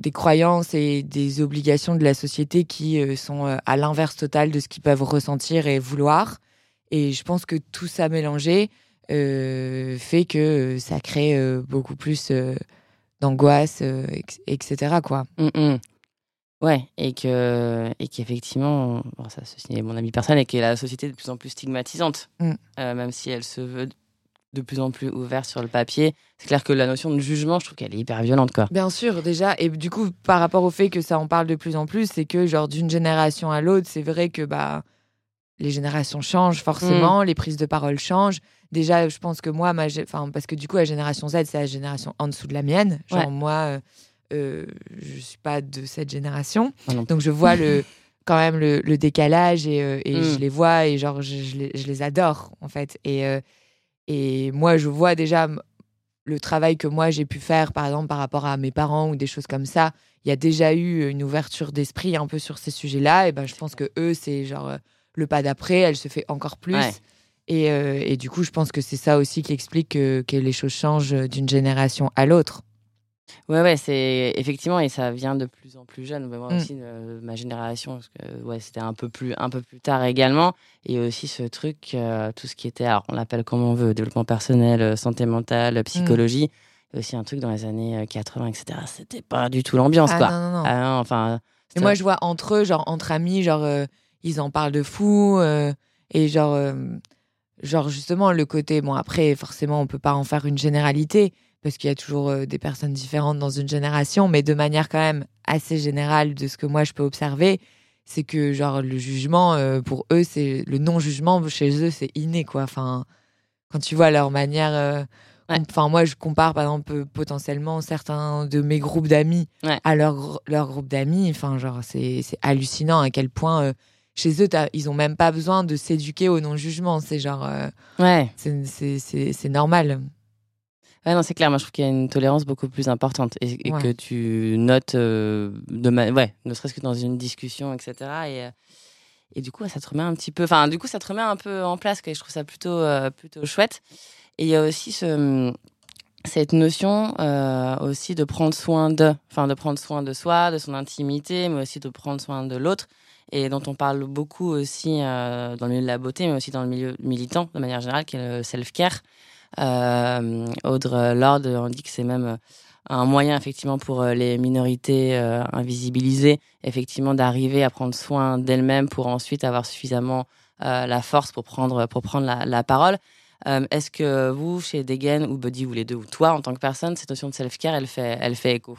Speaker 2: des croyances et des obligations de la société qui sont à l'inverse total de ce qu'ils peuvent ressentir et vouloir. Et je pense que tout ça mélangé fait que ça crée beaucoup plus d'angoisse, euh, etc. Quoi.
Speaker 1: Mm, mm. Ouais, et que et qu'effectivement, ça c'est mon ami personnel, et que la société est de plus en plus stigmatisante, mm. euh, même si elle se veut de plus en plus ouverte sur le papier. C'est clair que la notion de jugement, je trouve qu'elle est hyper violente, quoi.
Speaker 2: Bien sûr, déjà, et du coup, par rapport au fait que ça en parle de plus en plus, c'est que genre d'une génération à l'autre, c'est vrai que bah les générations changent forcément, les prises de parole changent déjà, je pense que moi, ma, enfin, parce que du coup, la génération Z, c'est la génération en dessous de la mienne. Genre, moi, euh, euh, je suis pas de cette génération. donc, je vois le, quand même le, décalage et, euh, et je mm. les vois et genre, je, je, les, je, les, adore, en fait. Et, euh, et moi, je vois déjà le travail que moi j'ai pu faire, par exemple, par rapport à mes parents ou des choses comme ça, il y a déjà eu une ouverture d'esprit un peu sur ces sujets-là. Et ben, je pense que eux, c'est genre le pas d'après, elle se fait encore plus. Et, euh, et, du coup, je pense que c'est ça aussi qui explique que, que les choses changent d'une génération à l'autre.
Speaker 1: Ouais, ouais, c'est effectivement, et ça vient de plus en plus jeune. Moi mm. aussi, euh, ma génération, parce que, ouais, c'était un peu plus, un peu plus tard également. Et aussi ce truc, euh, tout ce qui était, alors on l'appelle comme on veut, développement personnel, santé mentale, mm. psychologie. Mm. aussi un truc dans les années 80, etc. C'était pas du tout l'ambiance,
Speaker 2: ah,
Speaker 1: quoi.
Speaker 2: Non, non, non.
Speaker 1: Ah, enfin.
Speaker 2: Et moi, je vois entre eux, genre entre amis, genre ils en parlent de fou et genre, genre justement le côté. Bon, après, forcément, on peut pas en faire une généralité parce qu'il y a toujours euh, des personnes différentes dans une génération, mais de manière quand même assez générale de ce que moi je peux observer, c'est que genre le jugement euh, pour eux, c'est le non-jugement chez eux, c'est inné quoi. Enfin, quand tu vois leur manière. Euh, enfin, moi, je compare par exemple potentiellement certains de mes groupes d'amis à leur, leur groupe d'amis. Enfin, genre, c'est hallucinant à quel point chez eux, ils ont même pas besoin de s'éduquer au non-jugement. C'est genre.
Speaker 1: ouais.
Speaker 2: C'est normal.
Speaker 1: Ouais, non, c'est clair. Moi, je trouve qu'il y a une tolérance beaucoup plus importante et, que tu notes euh, de ouais, ne serait-ce que dans une discussion, etc. Et, euh, et du coup, ça te remet un petit peu, enfin, du coup, ça te remet un peu en place. Que je trouve ça plutôt, euh, plutôt chouette. Et il y a aussi ce, cette notion aussi de prendre soin de, enfin, de prendre soin de soi, de son intimité, mais aussi de prendre soin de l'autre et dont on parle beaucoup aussi dans le milieu de la beauté, mais aussi dans le milieu militant de manière générale, qui est le self-care. Euh, Audre Lorde, on dit que c'est même euh, un moyen effectivement pour euh, les minorités invisibilisées, effectivement d'arriver à prendre soin d'elles-mêmes pour ensuite avoir suffisamment la force pour prendre pour prendre la, parole. Est-ce que vous, chez Degen ou Buddy ou les deux ou toi en tant que personne, cette notion de self-care, elle fait elle fait écho?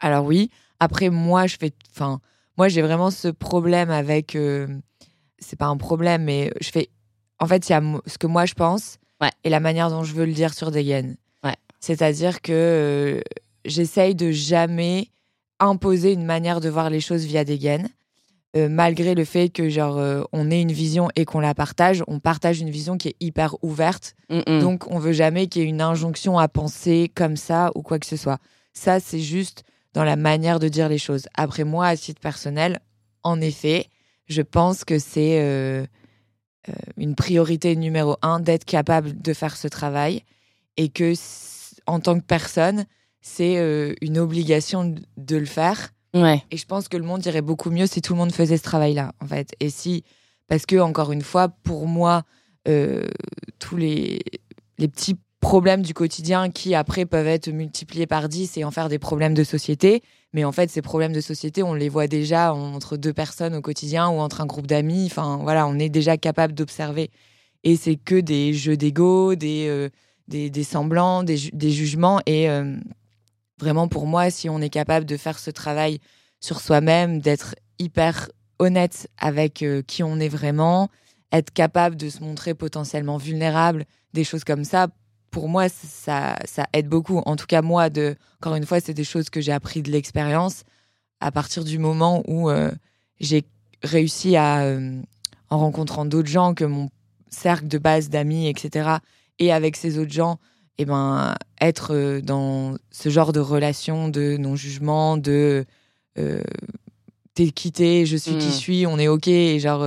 Speaker 2: Alors oui. Après moi, je fais, enfin moi j'ai vraiment ce problème avec. c'est pas un problème, mais je fais. En fait, il y a ce que moi je pense et la manière dont je veux le dire sur Degen.
Speaker 1: Ouais.
Speaker 2: C'est-à-dire que euh, j'essaye de jamais imposer une manière de voir les choses via Degen. Euh, malgré le fait que genre euh, on ait une vision et qu'on la partage, on partage une vision qui est hyper ouverte. Donc on veut jamais qu'il y ait une injonction à penser comme ça ou quoi que ce soit. Ça c'est juste dans la manière de dire les choses. Après moi, à titre personnel, en effet, je pense que c'est euh, une priorité numéro un d'être capable de faire ce travail et que en tant que personne, c'est euh, une obligation de le faire.
Speaker 1: Ouais.
Speaker 2: Et je pense que le monde irait beaucoup mieux si tout le monde faisait ce travail-là, en fait. Et si, parce que encore une fois, pour moi, euh, tous les, les petits problèmes du quotidien qui après peuvent être multipliés par 10 et en faire des problèmes de société. Mais en fait, ces problèmes de société, on les voit déjà entre deux personnes au quotidien ou entre un groupe d'amis. Enfin, voilà, on est déjà capable d'observer. Et c'est que des jeux d'ego, des, euh, des, semblants, des, jugements. Et euh, vraiment, pour moi, si on est capable de faire ce travail sur soi-même, d'être hyper honnête avec euh, qui on est vraiment, être capable de se montrer potentiellement vulnérable, des choses comme ça, pour moi, ça, ça aide beaucoup. En tout cas, moi, de, encore une fois, c'est des choses que j'ai appris de l'expérience à partir du moment où euh, j'ai réussi à, euh, en rencontrant d'autres gens que mon cercle de base d'amis, etc., et avec ces autres gens, et eh ben, être euh, dans ce genre de relation de non-jugement, de t'es quitté, je suis qui je mmh. suis, on est OK, et genre,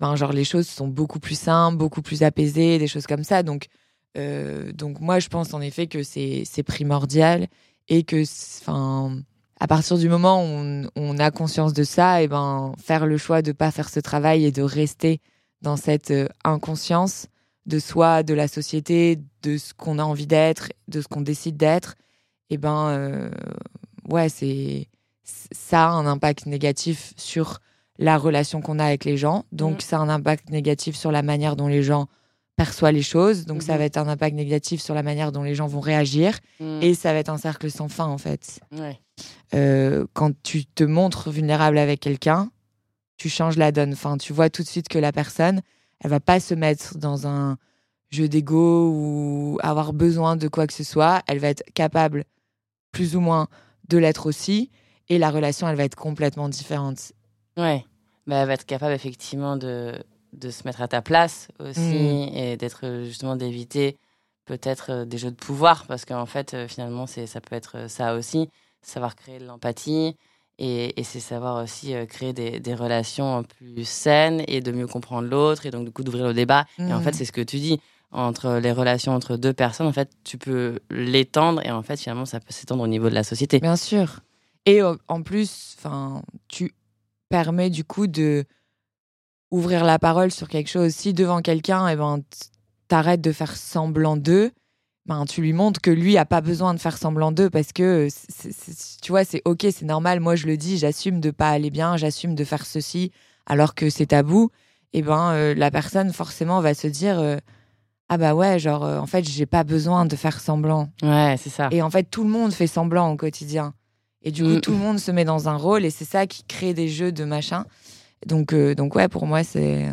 Speaker 2: ben, genre, les choses sont beaucoup plus simples, beaucoup plus apaisées, des choses comme ça. Donc, euh, donc moi, je pense en effet que c'est primordial et que, enfin, à partir du moment où on, a conscience de ça, et ben faire le choix de pas faire ce travail et de rester dans cette euh, inconscience de soi, de la société, de ce qu'on a envie d'être, de ce qu'on décide d'être, et ben euh, ouais, c'est ça a un impact négatif sur la relation qu'on a avec les gens. Donc mmh. ça a un impact négatif sur la manière dont les gens perçoit les choses. Donc, ça mhm. va être un impact négatif sur la manière dont les gens vont réagir. Mhm. Et ça va être un cercle sans fin, en fait. Euh, quand tu te montres vulnérable avec quelqu'un, tu changes la donne. Enfin, tu vois tout de suite que la personne, elle va pas se mettre dans un jeu d'ego ou avoir besoin de quoi que ce soit. Elle va être capable, plus ou moins, de l'être aussi. Et la relation, elle va être complètement différente.
Speaker 1: Ouais. Mais elle va être capable, effectivement, de de se mettre à ta place aussi mm. et d'être justement d'éviter peut-être des jeux de pouvoir, parce qu'en fait, finalement, c'est, ça peut être ça aussi, savoir créer de l'empathie, et, c'est savoir aussi créer des, relations plus saines et de mieux comprendre l'autre, et donc du coup d'ouvrir le débat. Et en fait, mmh. c'est ce que tu dis entre les relations entre deux personnes, en fait, tu peux l'étendre et en fait, finalement, ça peut s'étendre au niveau de la société.
Speaker 2: Bien sûr. Et en plus, enfin, tu permets du coup de ouvrir la parole sur quelque chose. Si devant quelqu'un, et eh ben, t'arrêtes de faire semblant d'eux, ben, tu lui montres que lui a pas besoin de faire semblant d'eux parce que, tu vois, c'est ok, c'est normal. Moi, je le dis, j'assume de pas aller bien, j'assume de faire ceci alors que c'est tabou. Et eh ben, euh, la personne forcément va se dire. Euh, ah bah ouais, genre, euh, en fait, j'ai pas besoin de faire semblant.
Speaker 1: Ouais, c'est ça.
Speaker 2: Et en fait, tout le monde fait semblant au quotidien. Et du coup, mm. tout le monde se met dans un rôle et c'est ça qui crée des jeux de machin. Donc, euh, donc ouais, pour moi, c'est.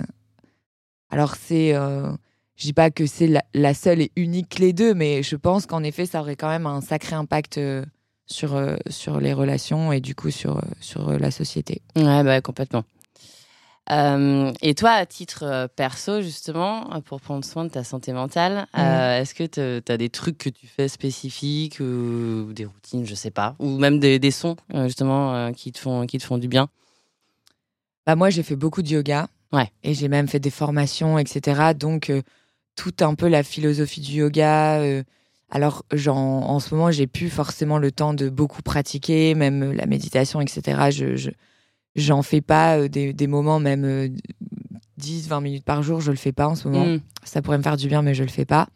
Speaker 2: Alors, c'est. Euh... Je dis pas que c'est la, seule et unique clé d'eux, mais je pense qu'en effet, ça aurait quand même un sacré impact euh, sur, sur les relations et du coup sur, sur la société.
Speaker 1: Ouais, bah, complètement. Euh, et toi, à titre euh, perso, justement, pour prendre soin de ta santé mentale, mmh. euh, est-ce que tu as des trucs que tu fais spécifiques ou des routines, je sais pas, ou même des, des sons, justement, qui, te font, qui te font du bien?
Speaker 2: Bah Moi, j'ai fait beaucoup de yoga.
Speaker 1: Ouais.
Speaker 2: Et j'ai même fait des formations, etc. Donc, tout un peu la philosophie du yoga. alors, en ce moment, j'ai plus forcément le temps de beaucoup pratiquer, même la méditation, etc. Je, je J'en fais pas euh, des, des, moments, même 10, euh, 20 minutes par jour, je le fais pas en ce moment. Mm. Ça pourrait me faire du bien, mais je le fais pas.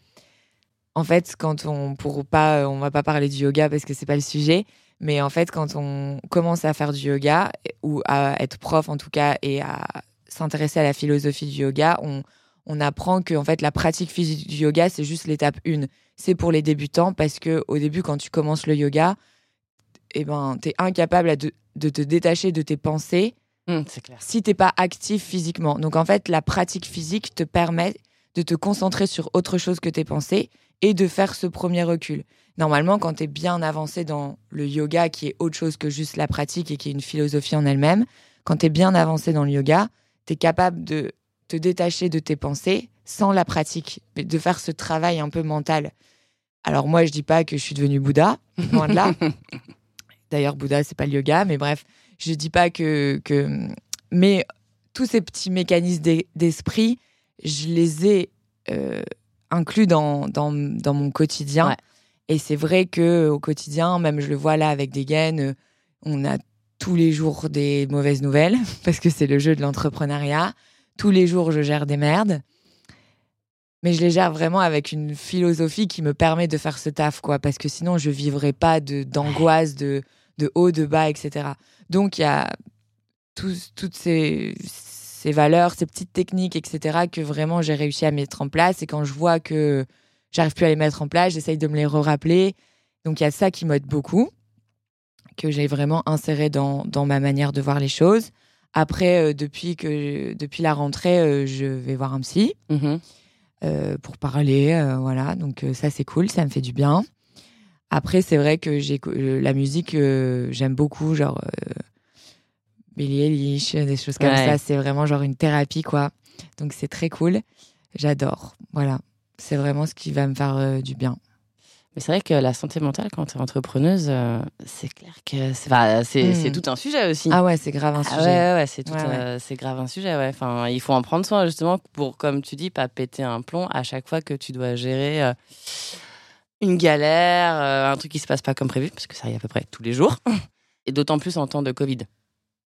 Speaker 2: En fait, quand on, pour pas, on va pas parler du yoga parce que c'est pas le sujet, mais en fait, quand on commence à faire du yoga, ou à être prof en tout cas, et à s'intéresser à la philosophie du yoga, on, on apprend que en fait la pratique physique du yoga c'est juste l'étape 1. C'est pour les débutants parce que au début quand tu commences le yoga, eh ben tu es incapable de, de te détacher de tes pensées
Speaker 1: mmh,
Speaker 2: si t'es pas actif physiquement. Donc en fait, la pratique physique te permet de te concentrer sur autre chose que tes pensées et de faire ce premier recul. Normalement, quand tu es bien avancé dans le yoga, qui est autre chose que juste la pratique et qui est une philosophie en elle-même, quand tu es bien avancé dans le yoga, tu es capable de te détacher de tes pensées sans la pratique, mais de faire ce travail un peu mental. Alors moi, je dis pas que je suis devenu Bouddha, (laughs) loin de là. D'ailleurs, Bouddha, c'est pas le yoga, mais bref, je dis pas que, que... mais tous ces petits mécanismes d'esprit, je les ai euh, inclus dans, dans, dans, mon quotidien. Et c'est vrai que au quotidien, même je le vois là avec des gaines, euh, on a tous les jours des mauvaises nouvelles (laughs) parce que c'est le jeu de l'entrepreneuriat. Tous les jours, je gère des merdes. Mais je les gère vraiment avec une philosophie qui me permet de faire ce taf, quoi. Parce que sinon, je vivrais pas d'angoisse, de, haut, de bas, etc. Donc il y a toutes ces, ces, valeurs, ces petites techniques, etc. que vraiment j'ai réussi à mettre en place. Et quand je vois que j'arrive plus à les mettre en place, j'essaye de me les rappeler Donc il y a ça qui m'aide beaucoup, que j'ai vraiment inséré dans, dans, ma manière de voir les choses. Après, euh, depuis, que, depuis la rentrée, euh, je vais voir un psy. Mm-hmm. Euh, pour parler, voilà. Donc ça c'est cool, ça me fait du bien. Après, c'est vrai que j'ai la musique, j'aime beaucoup, genre Billie Eilish, des choses comme ça. C'est vraiment genre une thérapie, quoi. Donc c'est très cool. J'adore. Voilà. C'est vraiment ce qui va me faire du bien.
Speaker 1: Mais c'est vrai que la santé mentale, quand tu es entrepreneuse, c'est clair que c'est hmm. tout un sujet aussi.
Speaker 2: Ah ouais, c'est grave un
Speaker 1: ah
Speaker 2: sujet.
Speaker 1: ouais, ouais, c'est c'est grave un sujet. Ouais. Enfin, il faut en prendre soin justement pour, comme tu dis, pas péter un plomb à chaque fois que tu dois gérer une galère, euh, un truc qui se passe pas comme prévu, parce que ça arrive à peu près tous les jours. Et d'autant plus en temps de Covid.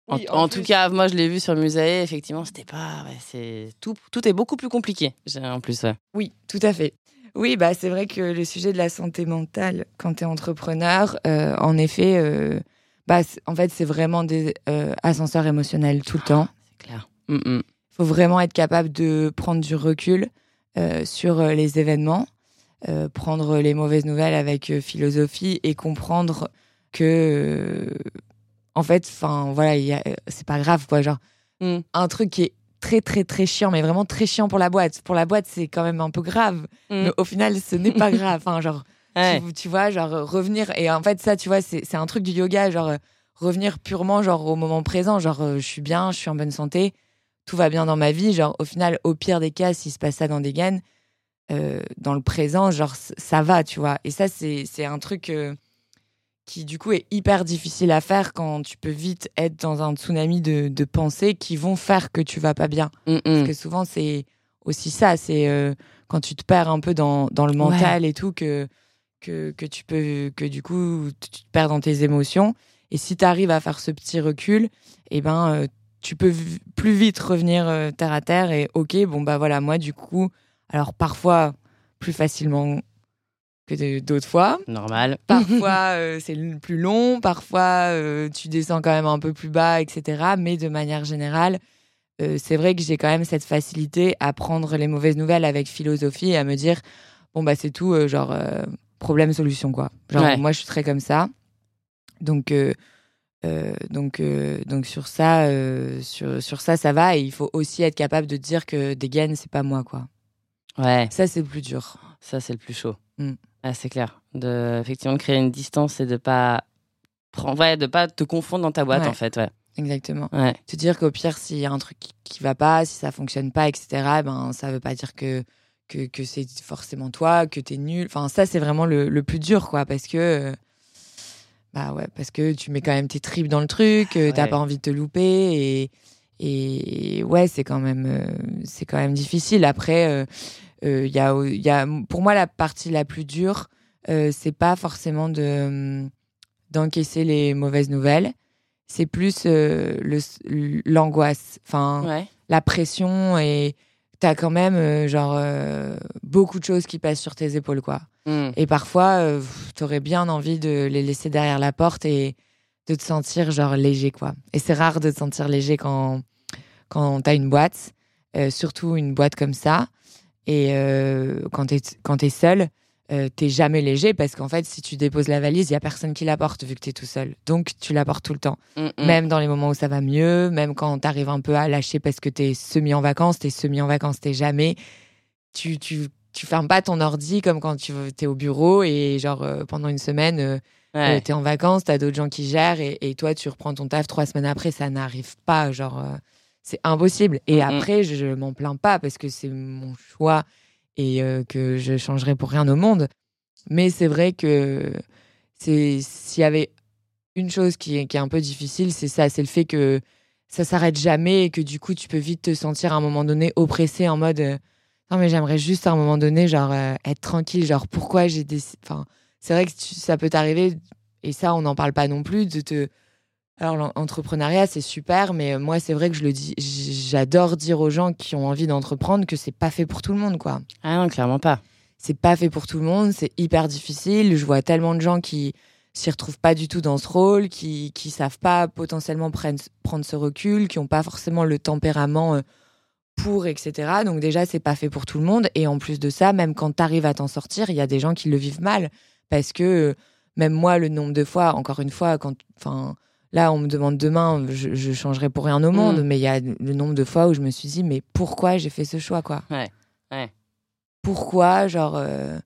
Speaker 1: En, tout cas, moi, je l'ai vu sur le musée. Effectivement, c'était pas. c'est tout. Tout est beaucoup plus compliqué. En plus.
Speaker 2: Oui, tout à fait. Oui, bah c'est vrai que le sujet de la santé mentale, quand tu es entrepreneur, euh, en effet, euh, bah en fait, c'est vraiment des ascenseurs émotionnels tout le temps.
Speaker 1: C'est clair. Il mm, mm.
Speaker 2: faut vraiment être capable de prendre du recul sur les événements euh, prendre les mauvaises nouvelles avec euh, philosophie et comprendre que, euh, en fait, enfin voilà, c'est pas grave quoi. Genre, mm. un truc qui est très très très chiant, mais vraiment très chiant pour la boîte. Pour la boîte, c'est quand même un peu grave, mm. mais au final, ce n'est pas (laughs) grave. Enfin, genre, tu, vois, genre revenir et en fait ça, tu vois, c'est un truc du yoga, genre revenir purement genre au moment présent, genre je suis bien, je suis en bonne santé, tout va bien dans ma vie. Genre au final, au pire des cas, s'il se passe ça dans des gaines, euh, dans le présent, genre, ça va, tu vois. Et ça, c'est un truc euh, qui, du coup, est hyper difficile à faire quand tu peux vite être dans un tsunami de, de pensées qui vont faire que tu vas pas bien.
Speaker 1: Mm,
Speaker 2: Parce
Speaker 1: mm.
Speaker 2: que souvent, c'est aussi ça. C'est euh, quand tu te perds un peu dans, dans le mental et tout que, que, que tu peux, que du coup, tu te perds dans tes émotions. Et si tu arrives à faire ce petit recul, eh ben, euh, tu peux plus vite revenir euh, terre à terre et ok, bon, bah voilà, moi, du coup, alors parfois plus facilement que d'autres fois.
Speaker 1: Normal. (laughs)
Speaker 2: Parfois, euh, c'est plus long, parfois, euh, tu descends quand même un peu plus bas, etc. Mais de manière générale, euh, c'est vrai que j'ai quand même cette facilité à prendre les mauvaises nouvelles avec philosophie et à me dire, bon, bah, c'est tout, euh, genre, problème-solution, quoi. Genre,
Speaker 1: Ouais.
Speaker 2: moi, je suis très comme ça. Donc, donc, donc sur ça, sur, sur ça, ça va. Et il faut aussi être capable de dire que des gaines, c'est pas moi, quoi.
Speaker 1: Ouais,
Speaker 2: Ça, c'est le plus dur.
Speaker 1: ça c'est le plus chaud.
Speaker 2: Mm.
Speaker 1: Ah, c'est clair. De effectivement de créer une distance et de pas prendre, ouais, de pas te confondre dans ta boîte
Speaker 2: Ouais.
Speaker 1: en fait, ouais.
Speaker 2: Exactement.
Speaker 1: Ouais.
Speaker 2: te dire qu'au pire, s'il y a un truc qui, qui va pas, si ça fonctionne pas, etc., ben, ça veut pas dire que, que, que c'est forcément toi, que t'es nul. Enfin, ça, c'est vraiment le, le plus dur, quoi, parce que, euh, bah ouais, parce que tu mets quand même tes tripes dans le truc, euh, t'as
Speaker 1: Ouais.
Speaker 2: pas envie de te louper, et, et ouais, c'est quand même, euh, c'est quand même difficile. Après, euh, euh, y a, il y a, pour moi, la partie la plus dure, euh, c'est pas forcément de, d'encaisser les mauvaises nouvelles c'est plus euh, le- l'angoisse, enfin
Speaker 1: Ouais.
Speaker 2: la pression et t'as quand même euh, genre euh, beaucoup de choses qui passent sur tes épaules quoi.
Speaker 1: Mm.
Speaker 2: Et parfois euh, t'aurais bien envie de les laisser derrière la porte et de te sentir genre léger quoi. Et c'est rare de te sentir léger quand quand t'as une boîte, surtout une boîte comme ça. Et euh, quand t'es quand t'es seul, euh, t'es jamais léger parce qu'en fait si tu déposes la valise, il y a personne qui la porte vu que t'es tout seul. Donc tu la portes tout le temps.
Speaker 1: Mm, mm.
Speaker 2: Même dans les moments où ça va mieux, même quand t'arrives un peu à lâcher parce que t'es semi en vacances, t'es semi en vacances, t'es jamais. Tu, tu, tu fermes pas ton ordi comme quand tu es au bureau et genre euh, pendant une semaine,
Speaker 1: Ouais.
Speaker 2: t'es en vacances, t'as d'autres gens qui gèrent et, et toi tu reprends ton taf trois semaines après, ça n'arrive pas. Genre, c'est impossible. Et après, je, je m'en plains pas parce que c'est mon choix et euh, que je changerai pour rien au monde. Mais c'est vrai que c'est s'il y avait une chose qui est, qui est un peu difficile, c'est ça, c'est le fait que ça s'arrête jamais et que du coup tu peux vite te sentir à un moment donné oppressé en mode euh, non mais j'aimerais juste à un moment donné genre euh, être tranquille, genre pourquoi j'ai des enfin c'est vrai que tu- ça peut t'arriver et ça on n'en parle pas non plus de te alors l'entrepreneuriat c'est super mais euh, moi c'est vrai que je le dis j'adore dire aux gens qui ont envie d'entreprendre que c'est pas fait pour tout le monde quoi
Speaker 1: Ah non, clairement pas.
Speaker 2: c'est pas fait pour tout le monde, c'est hyper difficile. Je vois tellement de gens qui s'y retrouvent pas du tout dans ce rôle, qui qui savent pas potentiellement prendre, prendre ce recul, qui ont pas forcément le tempérament euh, pour, etc. Donc déjà, c'est pas fait pour tout le monde. Et en plus de ça, même quand tu arrives à t'en sortir, il y a des gens qui le vivent mal. Parce que euh, même moi, le nombre de fois, encore une fois, quand, enfin, là, on me demande demain, je, je changerai pour rien au monde,
Speaker 1: Mm.
Speaker 2: mais il y a le nombre de fois où je me suis dit, mais pourquoi j'ai fait ce choix, quoi?
Speaker 1: Ouais, ouais.
Speaker 2: Pourquoi, genre, euh,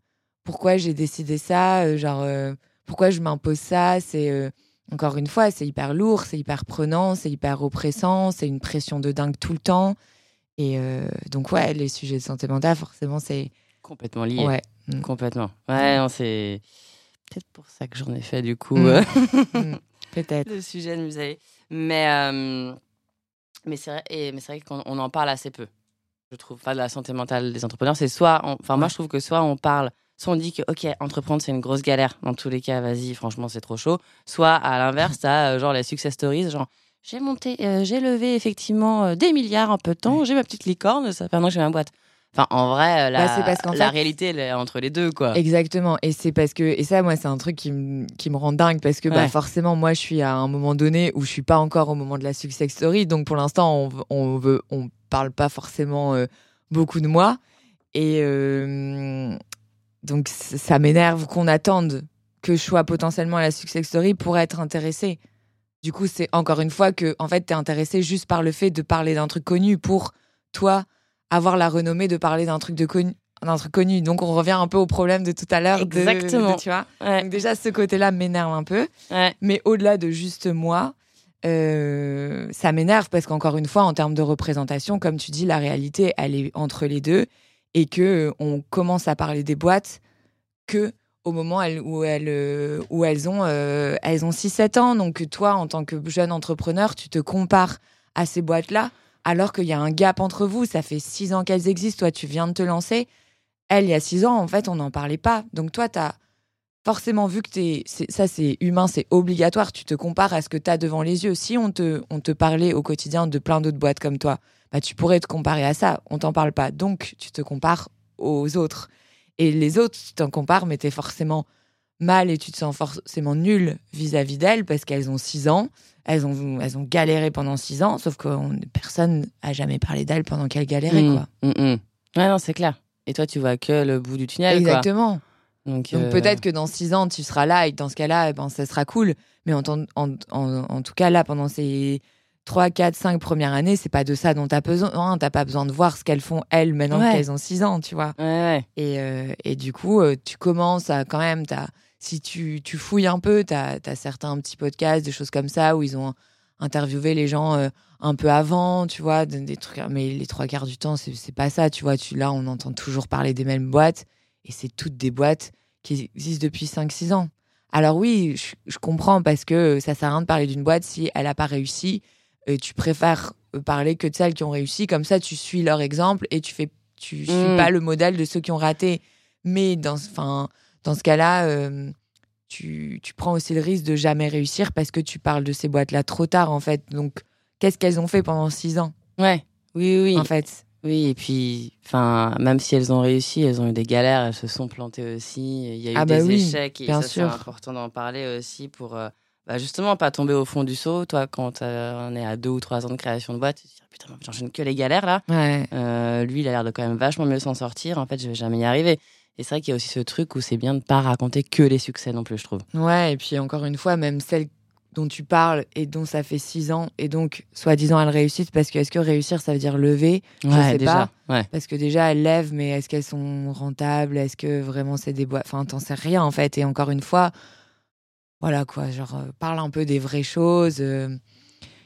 Speaker 2: pourquoi j'ai décidé ça, euh, genre, euh, pourquoi je m'impose ça? C'est encore une fois, c'est hyper lourd, c'est hyper prenant, c'est hyper oppressant, c'est une pression de dingue tout le temps. Et donc, ouais, les sujets de santé mentale, forcément, c'est.
Speaker 1: Complètement lié.
Speaker 2: Ouais.
Speaker 1: Complètement. Ouais, non, c'est peut-être pour ça que j'en ai fait du coup
Speaker 2: Mm. (laughs) Peut-être.
Speaker 1: le sujet de musée. Mais, euh, mais c'est vrai, et- mais c'est vrai qu'on on en parle assez peu. Je trouve pas de la santé mentale des entrepreneurs. C'est soit, on- enfin moi je trouve que soit on parle, soit on dit que ok entreprendre c'est une grosse galère. Dans tous les cas, vas-y, franchement c'est trop chaud. Soit à l'inverse, t'as euh, genre les success stories, genre j'ai monté, euh, j'ai levé effectivement euh, des milliards en peu de temps, j'ai ma petite licorne, ça fait un an que j'ai ma boîte. Enfin en vrai, euh, la,
Speaker 2: Bah, parce
Speaker 1: la
Speaker 2: fait-
Speaker 1: réalité elle est entre les deux quoi.
Speaker 2: Exactement. Et c'est parce que, et ça, moi, c'est un truc qui, me- qui me rend dingue parce que, bah, forcément, moi, je suis à un moment donné où je suis pas encore au moment de la success story. Donc, pour l'instant, on, on veut, on parle pas forcément euh, beaucoup de moi. Et euh, donc, ça m'énerve qu'on attende que je sois potentiellement à la success story pour être intéressé. Du coup, c'est encore une fois que, en fait, t'es intéressé juste par le fait de parler d'un truc connu pour toi avoir la renommée de parler d'un truc de connu d'un truc connu. Donc on revient un peu au problème de tout à l'heure.
Speaker 1: Exactement.
Speaker 2: de- tu vois.
Speaker 1: Ouais,
Speaker 2: Donc déjà ce côté-là m'énerve un peu.
Speaker 1: ouais.
Speaker 2: Mais au-delà de juste moi, euh, ça m'énerve parce qu'encore une fois, en termes de représentation, comme tu dis, la réalité, elle est entre les deux. et que on commence à parler des boîtes que au moment où elles, où elles ont, elles ont 6-7 ans. Donc toi, en tant que jeune entrepreneur, tu te compares à ces boîtes-là alors qu'il y a un gap entre vous. Ça fait 6 ans qu'elles existent. Toi, tu viens de te lancer. Elle, il y a 6 ans, en fait, on n'en parlait pas. Donc toi, tu forcément vu que es, ça c'est humain, c'est obligatoire, tu te compares à ce que tu as devant les yeux. Si on te, on te parlait au quotidien de plein d'autres boîtes comme toi, bah, tu pourrais te comparer à ça, on t'en parle pas. Donc tu te compares aux autres. Et les autres, tu t'en compares, mais tu es forcément mal et tu te sens forcément nul vis-à-vis d'elles parce qu'elles ont 6 ans, elles ont, elles ont galéré pendant 6 ans, sauf que personne n'a jamais parlé d'elles pendant qu'elles galéraient.
Speaker 1: Mmh,
Speaker 2: quoi.
Speaker 1: Mmh. Ouais, non, c'est clair. Et toi, tu vois que le bout du tunnel.
Speaker 2: Exactement.
Speaker 1: Donc,
Speaker 2: Donc
Speaker 1: euh,
Speaker 2: peut-être que dans six ans, tu seras là et dans ce cas-là, eh ben, ça sera cool. Mais en, en, en, en tout cas, là, pendant ces 3, 4, 5 premières années, c'est pas de ça dont tu as besoin. T'as pas besoin de voir ce qu'elles font, elles, maintenant
Speaker 1: Ouais.
Speaker 2: qu'elles ont 6 ans, tu vois.
Speaker 1: Ouais.
Speaker 2: Et, euh, et du coup, euh, tu commences à quand même, t'as- si tu, tu fouilles un peu, tu as, certains petits podcasts, des choses comme ça, où ils ont interviewé les gens euh, un peu avant, tu vois, des, trucs. Mais les trois quarts du temps, c'est pas ça, tu vois. Tu, là, on entend toujours parler des mêmes boîtes, et c'est toutes des boîtes qui existent depuis 5-6 ans. Alors oui, je, je comprends parce que ça sert à rien de parler d'une boîte si elle n'a pas réussi. euh, tu préfères parler que de celles qui ont réussi. Comme ça, tu suis leur exemple et tu fais, tu suis
Speaker 1: Mm.
Speaker 2: pas le modèle de ceux qui ont raté. Mais dans, enfin, dans ce cas-là, euh, tu, tu prends aussi le risque de jamais réussir parce que tu parles de ces boîtes-là trop tard, en fait. Donc, qu'est-ce qu'elles ont fait pendant six ans,
Speaker 1: Ouais. Oui, oui.
Speaker 2: en fait
Speaker 1: Oui, et puis, enfin, même si elles ont réussi, elles ont eu des galères, elles se sont plantées aussi. Il y a eu
Speaker 2: Ah bah
Speaker 1: des
Speaker 2: oui,
Speaker 1: échecs et
Speaker 2: bien
Speaker 1: ça, c'est important d'en parler aussi pour euh, bah, justement pas tomber au fond du seau. Toi, quand euh, on est à deux ou trois ans de création de boîte, tu te dis putain, j'enchaîne que les galères là.
Speaker 2: Ouais.
Speaker 1: Euh, lui, il a l'air de quand même vachement mieux s'en sortir. En fait, je vais jamais y arriver. Et c'est vrai qu'il y a aussi ce truc où c'est bien de pas raconter que les succès non plus, je trouve.
Speaker 2: Ouais, et puis encore une fois, même celles dont tu parles et dont ça fait six ans, et donc, soi-disant, elles réussissent, parce que est-ce que réussir, ça veut dire lever? Je
Speaker 1: ouais,
Speaker 2: sais
Speaker 1: déjà. Ouais.
Speaker 2: Parce que déjà, elles lèvent, mais est-ce qu'elles sont rentables? Est-ce que vraiment c'est des boîtes Enfin, t'en sais rien, en fait. Et encore une fois, voilà quoi, genre, euh, parle un peu des vraies choses. euh.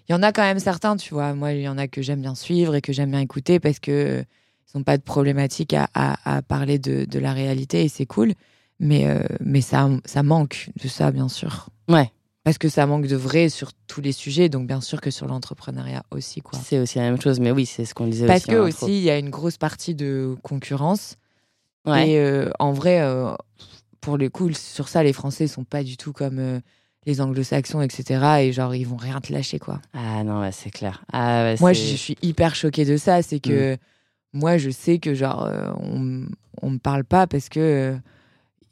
Speaker 2: Il y en a quand même certains, tu vois. Moi, il y en a que j'aime bien suivre et que j'aime bien écouter parce que ils n'ont pas de problématique à, à- à parler de, de la réalité et c'est cool. Mais, euh, mais ça, ça manque de ça, bien sûr.
Speaker 1: Ouais.
Speaker 2: Parce que ça manque de vrai sur tous les sujets, donc bien sûr que sur l'entrepreneuriat aussi, quoi.
Speaker 1: C'est aussi la même chose, mais oui, c'est ce qu'on disait
Speaker 2: Parce
Speaker 1: aussi.
Speaker 2: que
Speaker 1: en intro.
Speaker 2: aussi, il y a une grosse partie de concurrence.
Speaker 1: Ouais.
Speaker 2: Et euh, en vrai, euh, pour le coup, sur ça, les Français sont pas du tout comme les Anglo-Saxons, etc. Et genre, ils vont rien te lâcher, quoi.
Speaker 1: Ah non, c'est clair. Ah,
Speaker 2: Moi, je suis hyper choquée de ça. C'est que moi, je sais que genre, euh, on, on me parle pas parce que, euh,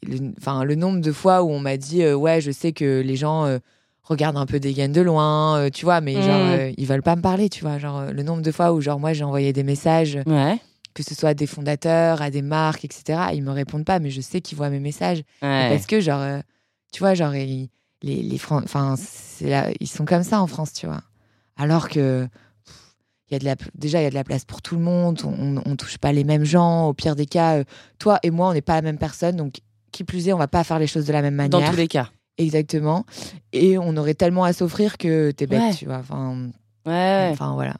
Speaker 2: le, enfin, le nombre de fois où on m'a dit, euh, ouais, je sais que les gens regardent un peu des gaines de loin, euh, tu vois, mais genre,
Speaker 1: Mm.
Speaker 2: euh, ils veulent pas me parler, tu vois. Genre, euh, le nombre de fois où genre moi, j'ai envoyé des messages
Speaker 1: Ouais.
Speaker 2: que ce soit à des fondateurs, à des marques, etc. Ils me répondent pas, mais je sais qu'ils voient mes messages.
Speaker 1: ouais.
Speaker 2: Parce que, genre, tu vois, genre, ils, les, les Fran- enfin, là- ils sont comme ça en France, tu vois. Alors que, y a de la, déjà, il y a de la place pour tout le monde, on, on touche pas les mêmes gens. Au pire des cas, euh, toi et moi, on n'est pas la même personne, donc qui plus est, on va pas faire les choses de la même manière.
Speaker 1: Dans tous les cas.
Speaker 2: Exactement. Et on aurait tellement à s'offrir que t'es bête,
Speaker 1: Ouais.
Speaker 2: tu vois. Enfin,
Speaker 1: Ouais.
Speaker 2: Enfin voilà.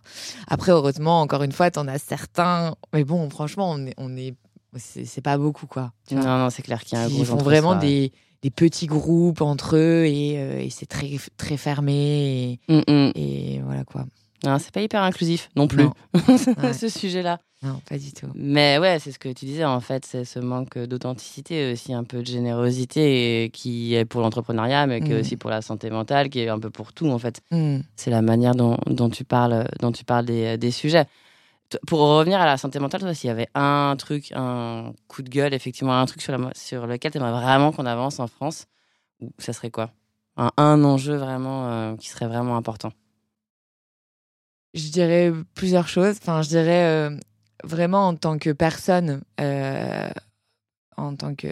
Speaker 2: Après, heureusement, encore une fois, t'en as certains. Mais bon, franchement, on est, on est, c'est pas beaucoup quoi. Tu vois.
Speaker 1: Non, non, c'est clair qu'il y a un
Speaker 2: Ils font vraiment des, des petits groupes entre eux et, euh, et c'est très très fermé
Speaker 1: Mm, mm.
Speaker 2: et, et voilà quoi.
Speaker 1: C'est pas hyper inclusif non plus,
Speaker 2: Non. (laughs) Ouais.
Speaker 1: ce sujet-là.
Speaker 2: Non, pas du tout.
Speaker 1: Mais ouais, c'est ce que tu disais en fait, c'est ce manque d'authenticité aussi, un peu de générosité et qui est pour l'entrepreneuriat, mais qui est
Speaker 2: Mm.
Speaker 1: aussi pour la santé mentale, qui est un peu pour tout en fait.
Speaker 2: Hmm.
Speaker 1: C'est la manière dont, dont tu parles, dont tu parles des, des sujets. Pour revenir à la santé mentale, toi, s'il y avait un truc, un coup de gueule, effectivement, un truc sur, la, sur lequel tu aimerais vraiment qu'on avance en France, ça serait quoi? Un, un enjeu vraiment euh, qui serait vraiment important?
Speaker 2: Je dirais plusieurs choses. Enfin, je dirais euh, vraiment en tant que personne, euh, en tant que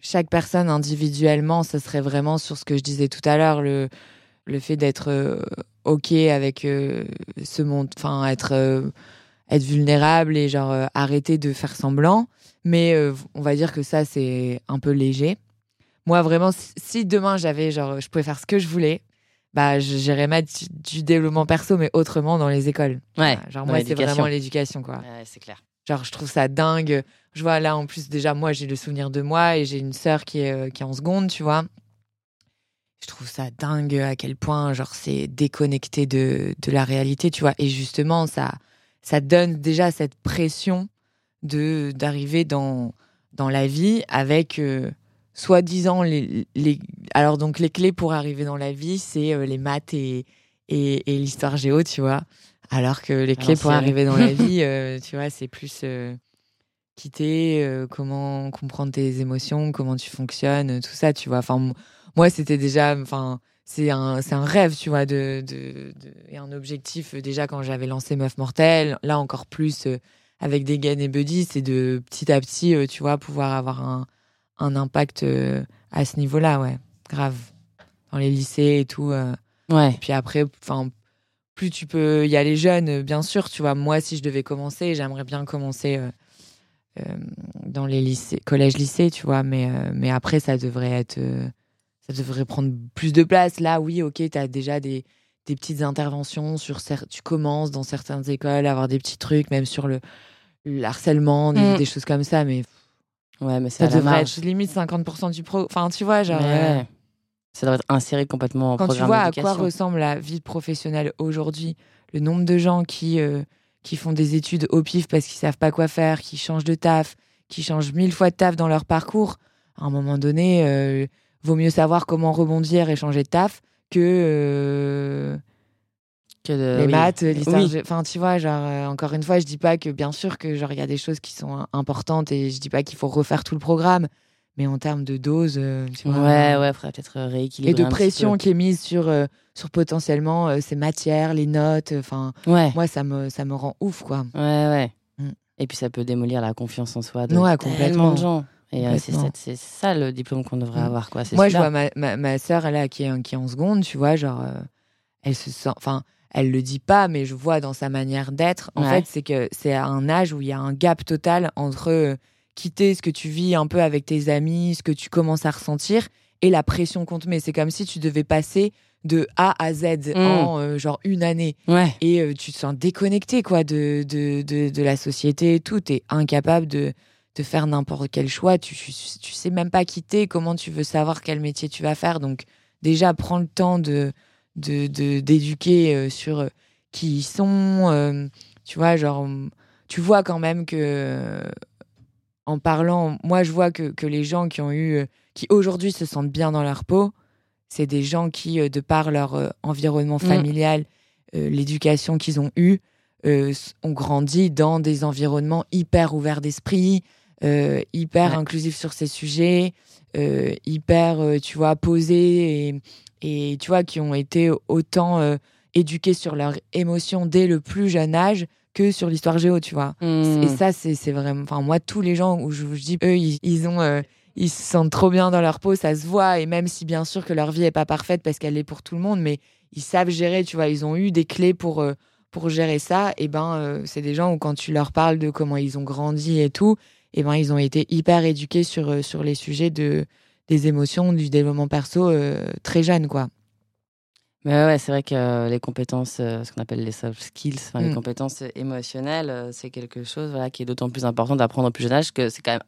Speaker 2: chaque personne individuellement, ce serait vraiment sur ce que je disais tout à l'heure, le, le fait d'être euh, OK avec ce monde, enfin, être, être vulnérable et genre arrêter de faire semblant. Mais on va dire que ça, c'est un peu léger. Moi, vraiment, si demain j'avais, genre, je pouvais faire ce que je voulais, bah, je- mettre du, du développement perso, mais autrement dans les écoles.
Speaker 1: Ouais,
Speaker 2: Voilà, genre, moi, c'est vraiment l'éducation, quoi.
Speaker 1: Ouais, c'est clair.
Speaker 2: Genre, je trouve ça dingue. Je vois là, en plus, déjà, moi, j'ai le souvenir de moi et j'ai une sœur qui est, euh, qui est en seconde, tu vois. Je trouve ça dingue à quel point, genre, c'est déconnecté de, de la réalité, tu vois. Et justement, ça, ça donne déjà cette pression de d'arriver dans, dans la vie avec euh, soi-disant les, les alors donc les clés pour arriver dans la vie c'est euh, les maths et, et, et l'histoire géo tu vois. Alors que les clés pour arriver dans la vie (laughs) euh, tu vois c'est plus euh, quitter euh, comment comprendre tes émotions comment tu fonctionnes tout ça tu vois. Enfin moi c'était déjà enfin c'est un c'est un rêve tu vois de, de, de- et un objectif déjà quand j'avais lancé Meuf Mortelle. Là encore plus avec des Gain et Buddy c'est de petit à petit tu vois pouvoir avoir un un impact euh, à ce niveau-là ouais grave dans les lycées et tout euh.
Speaker 1: Ouais.
Speaker 2: Et puis après, enfin, plus tu peux y aller jeune, euh, bien sûr, tu vois. Moi, si je devais commencer, j'aimerais bien commencer euh, euh, dans les lycées, collège-lycée, tu vois. Mais, euh, mais après, ça devrait être, ça devrait prendre plus de place. Là, oui, ok, tu as déjà des, des petites interventions sur, tu commences dans certaines écoles à avoir des petits trucs, même sur le, le harcèlement, des,
Speaker 1: Mm.
Speaker 2: des choses comme ça. Mais
Speaker 1: Ouais, mais
Speaker 2: ça devrait être limite 50% du pro. Enfin, tu vois, genre.
Speaker 1: Ouais,
Speaker 2: euh.
Speaker 1: Ça doit être inséré complètement en
Speaker 2: quand tu vois à quoi ressemble la vie professionnelle aujourd'hui, le nombre de gens qui, euh, qui font des études au pif parce qu'ils savent pas quoi faire, qui changent de taf, qui changent mille fois de taf dans leur parcours, à un moment donné, euh, vaut mieux savoir comment rebondir et changer de taf que euh,
Speaker 1: Que de-
Speaker 2: les
Speaker 1: oui.
Speaker 2: maths, l'histoire.
Speaker 1: Oui.
Speaker 2: Enfin, tu vois, genre, euh, encore une fois, je dis pas que, bien sûr, que genre il y a des choses qui sont euh, importantes et je dis pas qu'il faut refaire tout le programme, mais en termes de dose, euh, tu vois,
Speaker 1: Ouais, ouais, faudrait peut-être rééquilibrer.
Speaker 2: et de
Speaker 1: un
Speaker 2: pression qui est mise sur, euh, sur potentiellement euh, ces matières, les notes. Enfin,
Speaker 1: Ouais.
Speaker 2: moi, ça me, ça me rend ouf, quoi.
Speaker 1: Ouais, ouais.
Speaker 2: Mm.
Speaker 1: Et puis ça peut démolir la confiance en soi de
Speaker 2: Ouais,
Speaker 1: tellement de gens. Et euh, c'est ça- le diplôme qu'on devrait
Speaker 2: Mm.
Speaker 1: avoir, quoi. c'est
Speaker 2: Moi, je vois ma, ma, ma sœur, là, qui est, qui est en seconde, tu vois, genre, euh, elle se sent. Enfin, elle le dit pas, mais je vois dans sa manière d'être. En
Speaker 1: Ouais.
Speaker 2: fait, c'est que c'est à un âge où il y a un gap total entre euh, quitter ce que tu vis un peu avec tes amis, ce que tu commences à ressentir, et la pression qu'on te met. C'est comme si tu devais passer de A à Z
Speaker 1: Mm.
Speaker 2: en euh, genre une année.
Speaker 1: Ouais.
Speaker 2: et euh, tu te sens déconnecté quoi de, de, de, de la société et tout. Tu es incapable de, de faire n'importe quel choix. Tu, tu, tu sais même pas quitter. Comment tu veux savoir quel métier tu vas faire? Donc, déjà, prends le temps de de de- d'éduquer euh, sur euh, qui ils sont. euh, tu vois, genre, hum, tu vois quand même que en parlant, moi, je vois que, que les gens qui ont eu, qui aujourd'hui se sentent bien dans leur peau, c'est des gens qui, de par leur environnement
Speaker 1: Mm.
Speaker 2: familial, euh, l'éducation qu'ils ont eue, euh, ont grandi dans des environnements hyper ouverts d'esprit, euh, hyper
Speaker 1: Ouais.
Speaker 2: inclusifs sur ces sujets, hyper, tu vois, posés et, et, tu vois, qui ont été autant euh, éduqués sur leurs émotions dès le plus jeune âge que sur l'histoire géo, tu vois.
Speaker 1: Mm.
Speaker 2: Et ça, c'est c'est vraiment. Enfin, moi, tous les gens où je vous dis, eux, ils, ils ont. euh, ils se sentent trop bien dans leur peau, ça se voit. Et même si, bien sûr, que leur vie est pas parfaite parce qu'elle est pour tout le monde, mais ils savent gérer, tu vois. Ils ont eu des clés pour, euh, pour gérer ça. Et ben, euh, c'est des gens où, quand tu leur parles de comment ils ont grandi et tout, et ben, ils ont été hyper éduqués sur, sur les sujets de, des émotions, du développement perso euh, très jeunes, quoi.
Speaker 1: Mais ouais, c'est vrai que euh, les compétences, euh, ce qu'on appelle les soft skills, enfin, les
Speaker 2: Mm.
Speaker 1: compétences émotionnelles, c'est quelque chose voilà, qui est d'autant plus important d'apprendre au plus jeune âge que c'est quand même,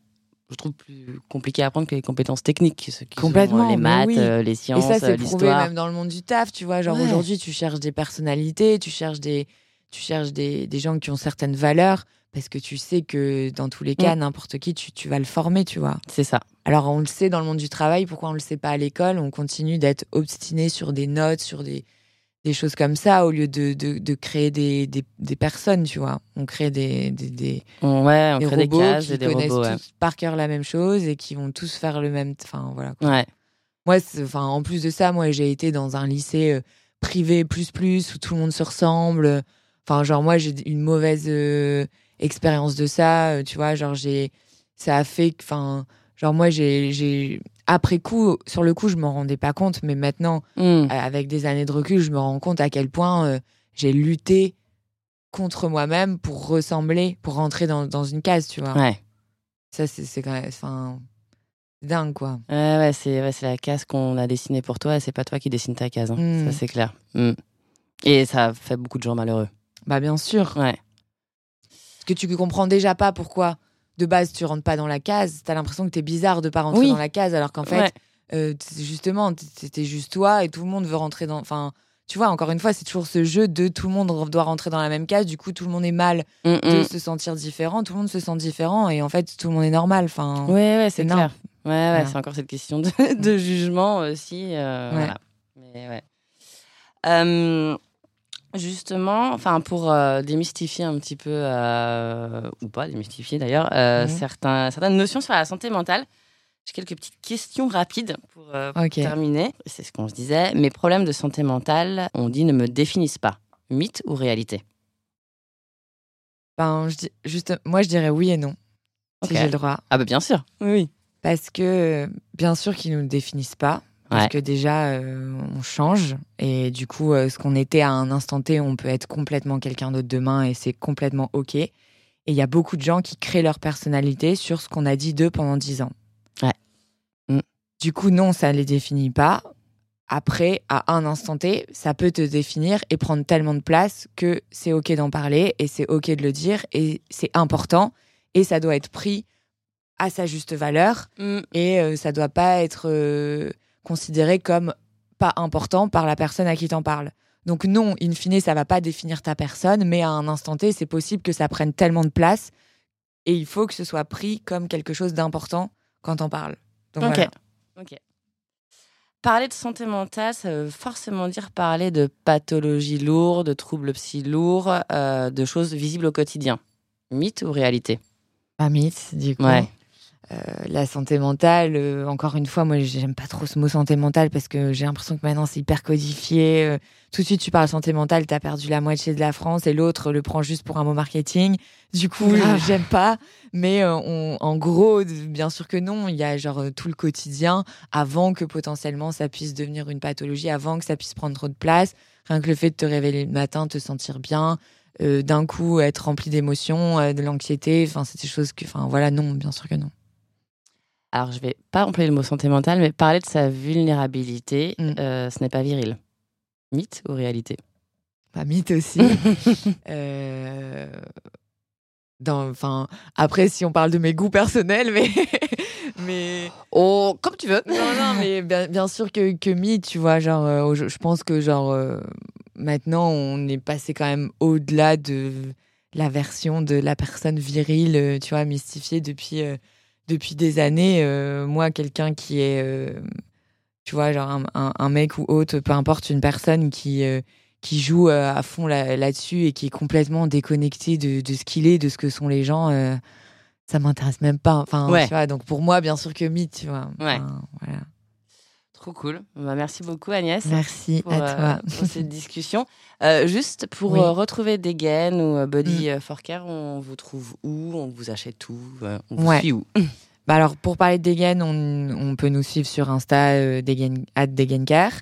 Speaker 1: je trouve, plus compliqué à apprendre que les compétences techniques, ce qui sont,
Speaker 2: Complètement,
Speaker 1: les
Speaker 2: mais
Speaker 1: maths,
Speaker 2: oui.
Speaker 1: euh, les
Speaker 2: Et
Speaker 1: sciences,
Speaker 2: ça,
Speaker 1: euh,
Speaker 2: c'est prouvé même dans le monde du taf, tu vois. Genre
Speaker 1: Ouais.
Speaker 2: aujourd'hui, tu cherches des personnalités, tu cherches des, tu cherches des, des gens qui ont certaines valeurs, parce que tu sais que dans tous les cas, n'importe qui, tu, tu vas le former, tu vois.
Speaker 1: C'est ça.
Speaker 2: Alors on le sait dans le monde du travail, pourquoi on le sait pas à l'école? On continue d'être obstiné sur des notes, sur des, des choses comme ça, au lieu de, de, de créer des, des, des personnes, tu vois. On crée des, des,
Speaker 1: ouais, on crée des
Speaker 2: robots
Speaker 1: cases
Speaker 2: qui connaissent
Speaker 1: robots. Ouais.
Speaker 2: tous par cœur la même chose et qui vont tous faire le même. Enfin voilà. quoi.
Speaker 1: Ouais.
Speaker 2: Moi, enfin, en plus de ça, moi, j'ai été dans un lycée euh, privé plus plus où tout le monde se ressemble. Enfin, genre moi, j'ai une mauvaise euh, expérience de ça. euh, tu vois, genre j'ai, ça a fait, enfin, genre moi, j'ai, j'ai, après coup, sur le coup, je m'en rendais pas compte, mais maintenant,
Speaker 1: Mm.
Speaker 2: euh, avec des années de recul, je me rends compte à quel point euh, j'ai lutté contre moi-même pour ressembler, pour rentrer dans, dans une case, tu vois.
Speaker 1: Ouais.
Speaker 2: Ça, c'est, c'est quand même, enfin, c'est dingue, quoi.
Speaker 1: Ouais, ouais, c'est ouais, la case qu'on a dessinée pour toi et c'est pas toi qui dessine ta case. hein.
Speaker 2: Mm.
Speaker 1: Ça, c'est clair. Mm. Et ça fait beaucoup de gens malheureux.
Speaker 2: Bah, bien sûr.
Speaker 1: Ouais.
Speaker 2: Que tu comprends déjà pas pourquoi de base tu rentres pas dans la case. Tu as l'impression que tu es bizarre de pas rentrer
Speaker 1: Oui.
Speaker 2: dans la case alors qu'en fait,
Speaker 1: Ouais.
Speaker 2: euh, justement, c'était juste toi et tout le monde veut rentrer dans. Enfin, tu vois, encore une fois, c'est toujours ce jeu de tout le monde doit rentrer dans la même case. Du coup, tout le monde est mal
Speaker 1: Mm,
Speaker 2: de
Speaker 1: mm.
Speaker 2: se sentir différent. Tout le monde se sent différent et en fait, tout le monde est normal. Enfin,
Speaker 1: Ouais, ouais, c'est clair. Ouais, ouais,
Speaker 2: Voilà.
Speaker 1: c'est encore cette question de, (laughs) de jugement aussi. euh,
Speaker 2: Ouais.
Speaker 1: voilà. Mais ouais. Euh, justement, enfin pour euh, démystifier un petit peu, euh, ou pas démystifier d'ailleurs, euh,
Speaker 2: Mhm.
Speaker 1: certains, certaines notions sur la santé mentale. J'ai quelques petites questions rapides pour, terminer. C'est ce qu'on se disait. Mes problèmes de santé mentale, on dit, ne me définissent pas. Mythe ou réalité?
Speaker 2: Ben, je dis- juste, moi, je dirais oui et non, si j'ai le droit.
Speaker 1: Ah bah bien sûr. Oui.
Speaker 2: Parce que, bien sûr, qu'ils ne nous définissent pas. Parce
Speaker 1: Ouais.
Speaker 2: que déjà, euh, on change. Et du coup, euh, ce qu'on était à un instant T, on peut être complètement quelqu'un d'autre demain et c'est complètement OK. Et il y a beaucoup de gens qui créent leur personnalité sur ce qu'on a dit d'eux pendant dix ans.
Speaker 1: Ouais. Mm.
Speaker 2: Du coup, non, ça ne les définit pas. Après, à un instant T, ça peut te définir et prendre tellement de place que c'est OK d'en parler et c'est OK de le dire et c'est important et ça doit être pris à sa juste valeur
Speaker 1: Mm.
Speaker 2: et euh, ça doit pas être euh, considéré comme pas important par la personne à qui t'en parles. Donc non, in fine, ça va pas définir ta personne, mais à un instant T, c'est possible que ça prenne tellement de place et il faut que ce soit pris comme quelque chose d'important quand on parle. Donc
Speaker 1: Ok.
Speaker 2: voilà.
Speaker 1: Ok. Parler de santé mentale, ça veut forcément dire parler de pathologies lourdes, de troubles psy lourds, euh, de choses visibles au quotidien. Mythe ou réalité?
Speaker 2: Pas mythe, du coup.
Speaker 1: Ouais.
Speaker 2: Euh, la santé mentale, euh, encore une fois, moi j'aime pas trop ce mot santé mentale parce que j'ai l'impression que maintenant c'est hyper codifié. euh, tout de suite, tu parles santé mentale, t'as perdu la moitié de la France et l'autre le prend juste pour un mot marketing. Du coup,
Speaker 1: Grave.
Speaker 2: j'aime pas. Mais euh, on- en gros, bien sûr que non, il y a genre euh, tout le quotidien avant que potentiellement ça puisse devenir une pathologie, avant que ça puisse prendre trop de place. Rien que le fait de te réveiller le matin, te sentir bien, euh, d'un coup être rempli d'émotions, euh, de l'anxiété, enfin c'est des choses que, enfin voilà, non, bien sûr que non.
Speaker 1: Alors, je vais pas employer le mot santé mentale, mais parler de sa vulnérabilité,
Speaker 2: Mm.
Speaker 1: euh, ce n'est pas viril. Mythe ou réalité?
Speaker 2: Pas mythe aussi. (laughs) Euh, dans, enfin, après, si on parle de mes goûts personnels, mais, (laughs) mais
Speaker 1: Oh, comme tu veux.
Speaker 2: non, non, mais bien, bien sûr que, que mythe, tu vois, genre, euh, je, je pense que genre euh, maintenant, on est passé quand même au-delà de la version de la personne virile, tu vois, mystifiée depuis euh, depuis des années. Euh, moi, quelqu'un qui est, euh, tu vois, genre un, un- un mec ou autre, peu importe, une personne qui euh, qui joue à fond là- là-dessus et qui est complètement déconnecté de, de ce qu'il est, de ce que sont les gens, ça m'intéresse même pas. Enfin,
Speaker 1: Ouais.
Speaker 2: tu vois, donc pour moi, bien sûr que mythe, tu vois.
Speaker 1: Ouais.
Speaker 2: Enfin, voilà.
Speaker 1: Trop cool. Bah, merci beaucoup, Agnès.
Speaker 2: Merci
Speaker 1: pour,
Speaker 2: à
Speaker 1: euh,
Speaker 2: toi.
Speaker 1: pour cette discussion. Euh, juste pour
Speaker 2: Oui.
Speaker 1: Euh, retrouver Degen ou euh, Body euh, for Care, on vous trouve où? On vous achète où? On vous
Speaker 2: Ouais.
Speaker 1: suit où? (laughs)
Speaker 2: Bah alors, pour parler de Degen, on, on peut nous suivre sur Insta, Degen, at.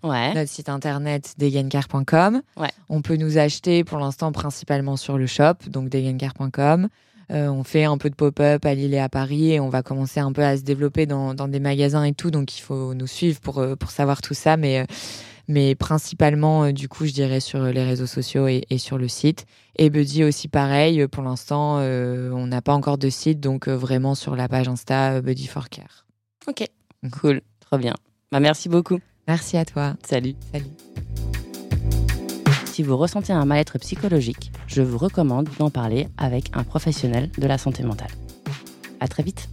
Speaker 1: Ouais.
Speaker 2: Notre site internet degencare.com.
Speaker 1: Ouais.
Speaker 2: On peut nous acheter pour l'instant principalement sur le shop, donc degencare.com. Euh, on fait un peu de pop-up à Lille et à Paris et on va commencer un peu à se développer dans, dans des magasins et tout. Donc il faut nous suivre pour, euh, pour savoir tout ça. Mais, euh, mais principalement, du coup, je dirais sur les réseaux sociaux et, et sur le site. Et Buddy aussi pareil. Pour l'instant, euh, on n'a pas encore de site. Donc vraiment sur la page Insta Buddy for Care.
Speaker 1: Ok. Cool. Trop bien. Bah, merci beaucoup.
Speaker 2: Merci à toi.
Speaker 1: Salut.
Speaker 2: Salut
Speaker 1: si vous ressentez un mal-être psychologique, je vous recommande d'en parler avec un professionnel de la santé mentale. À très vite!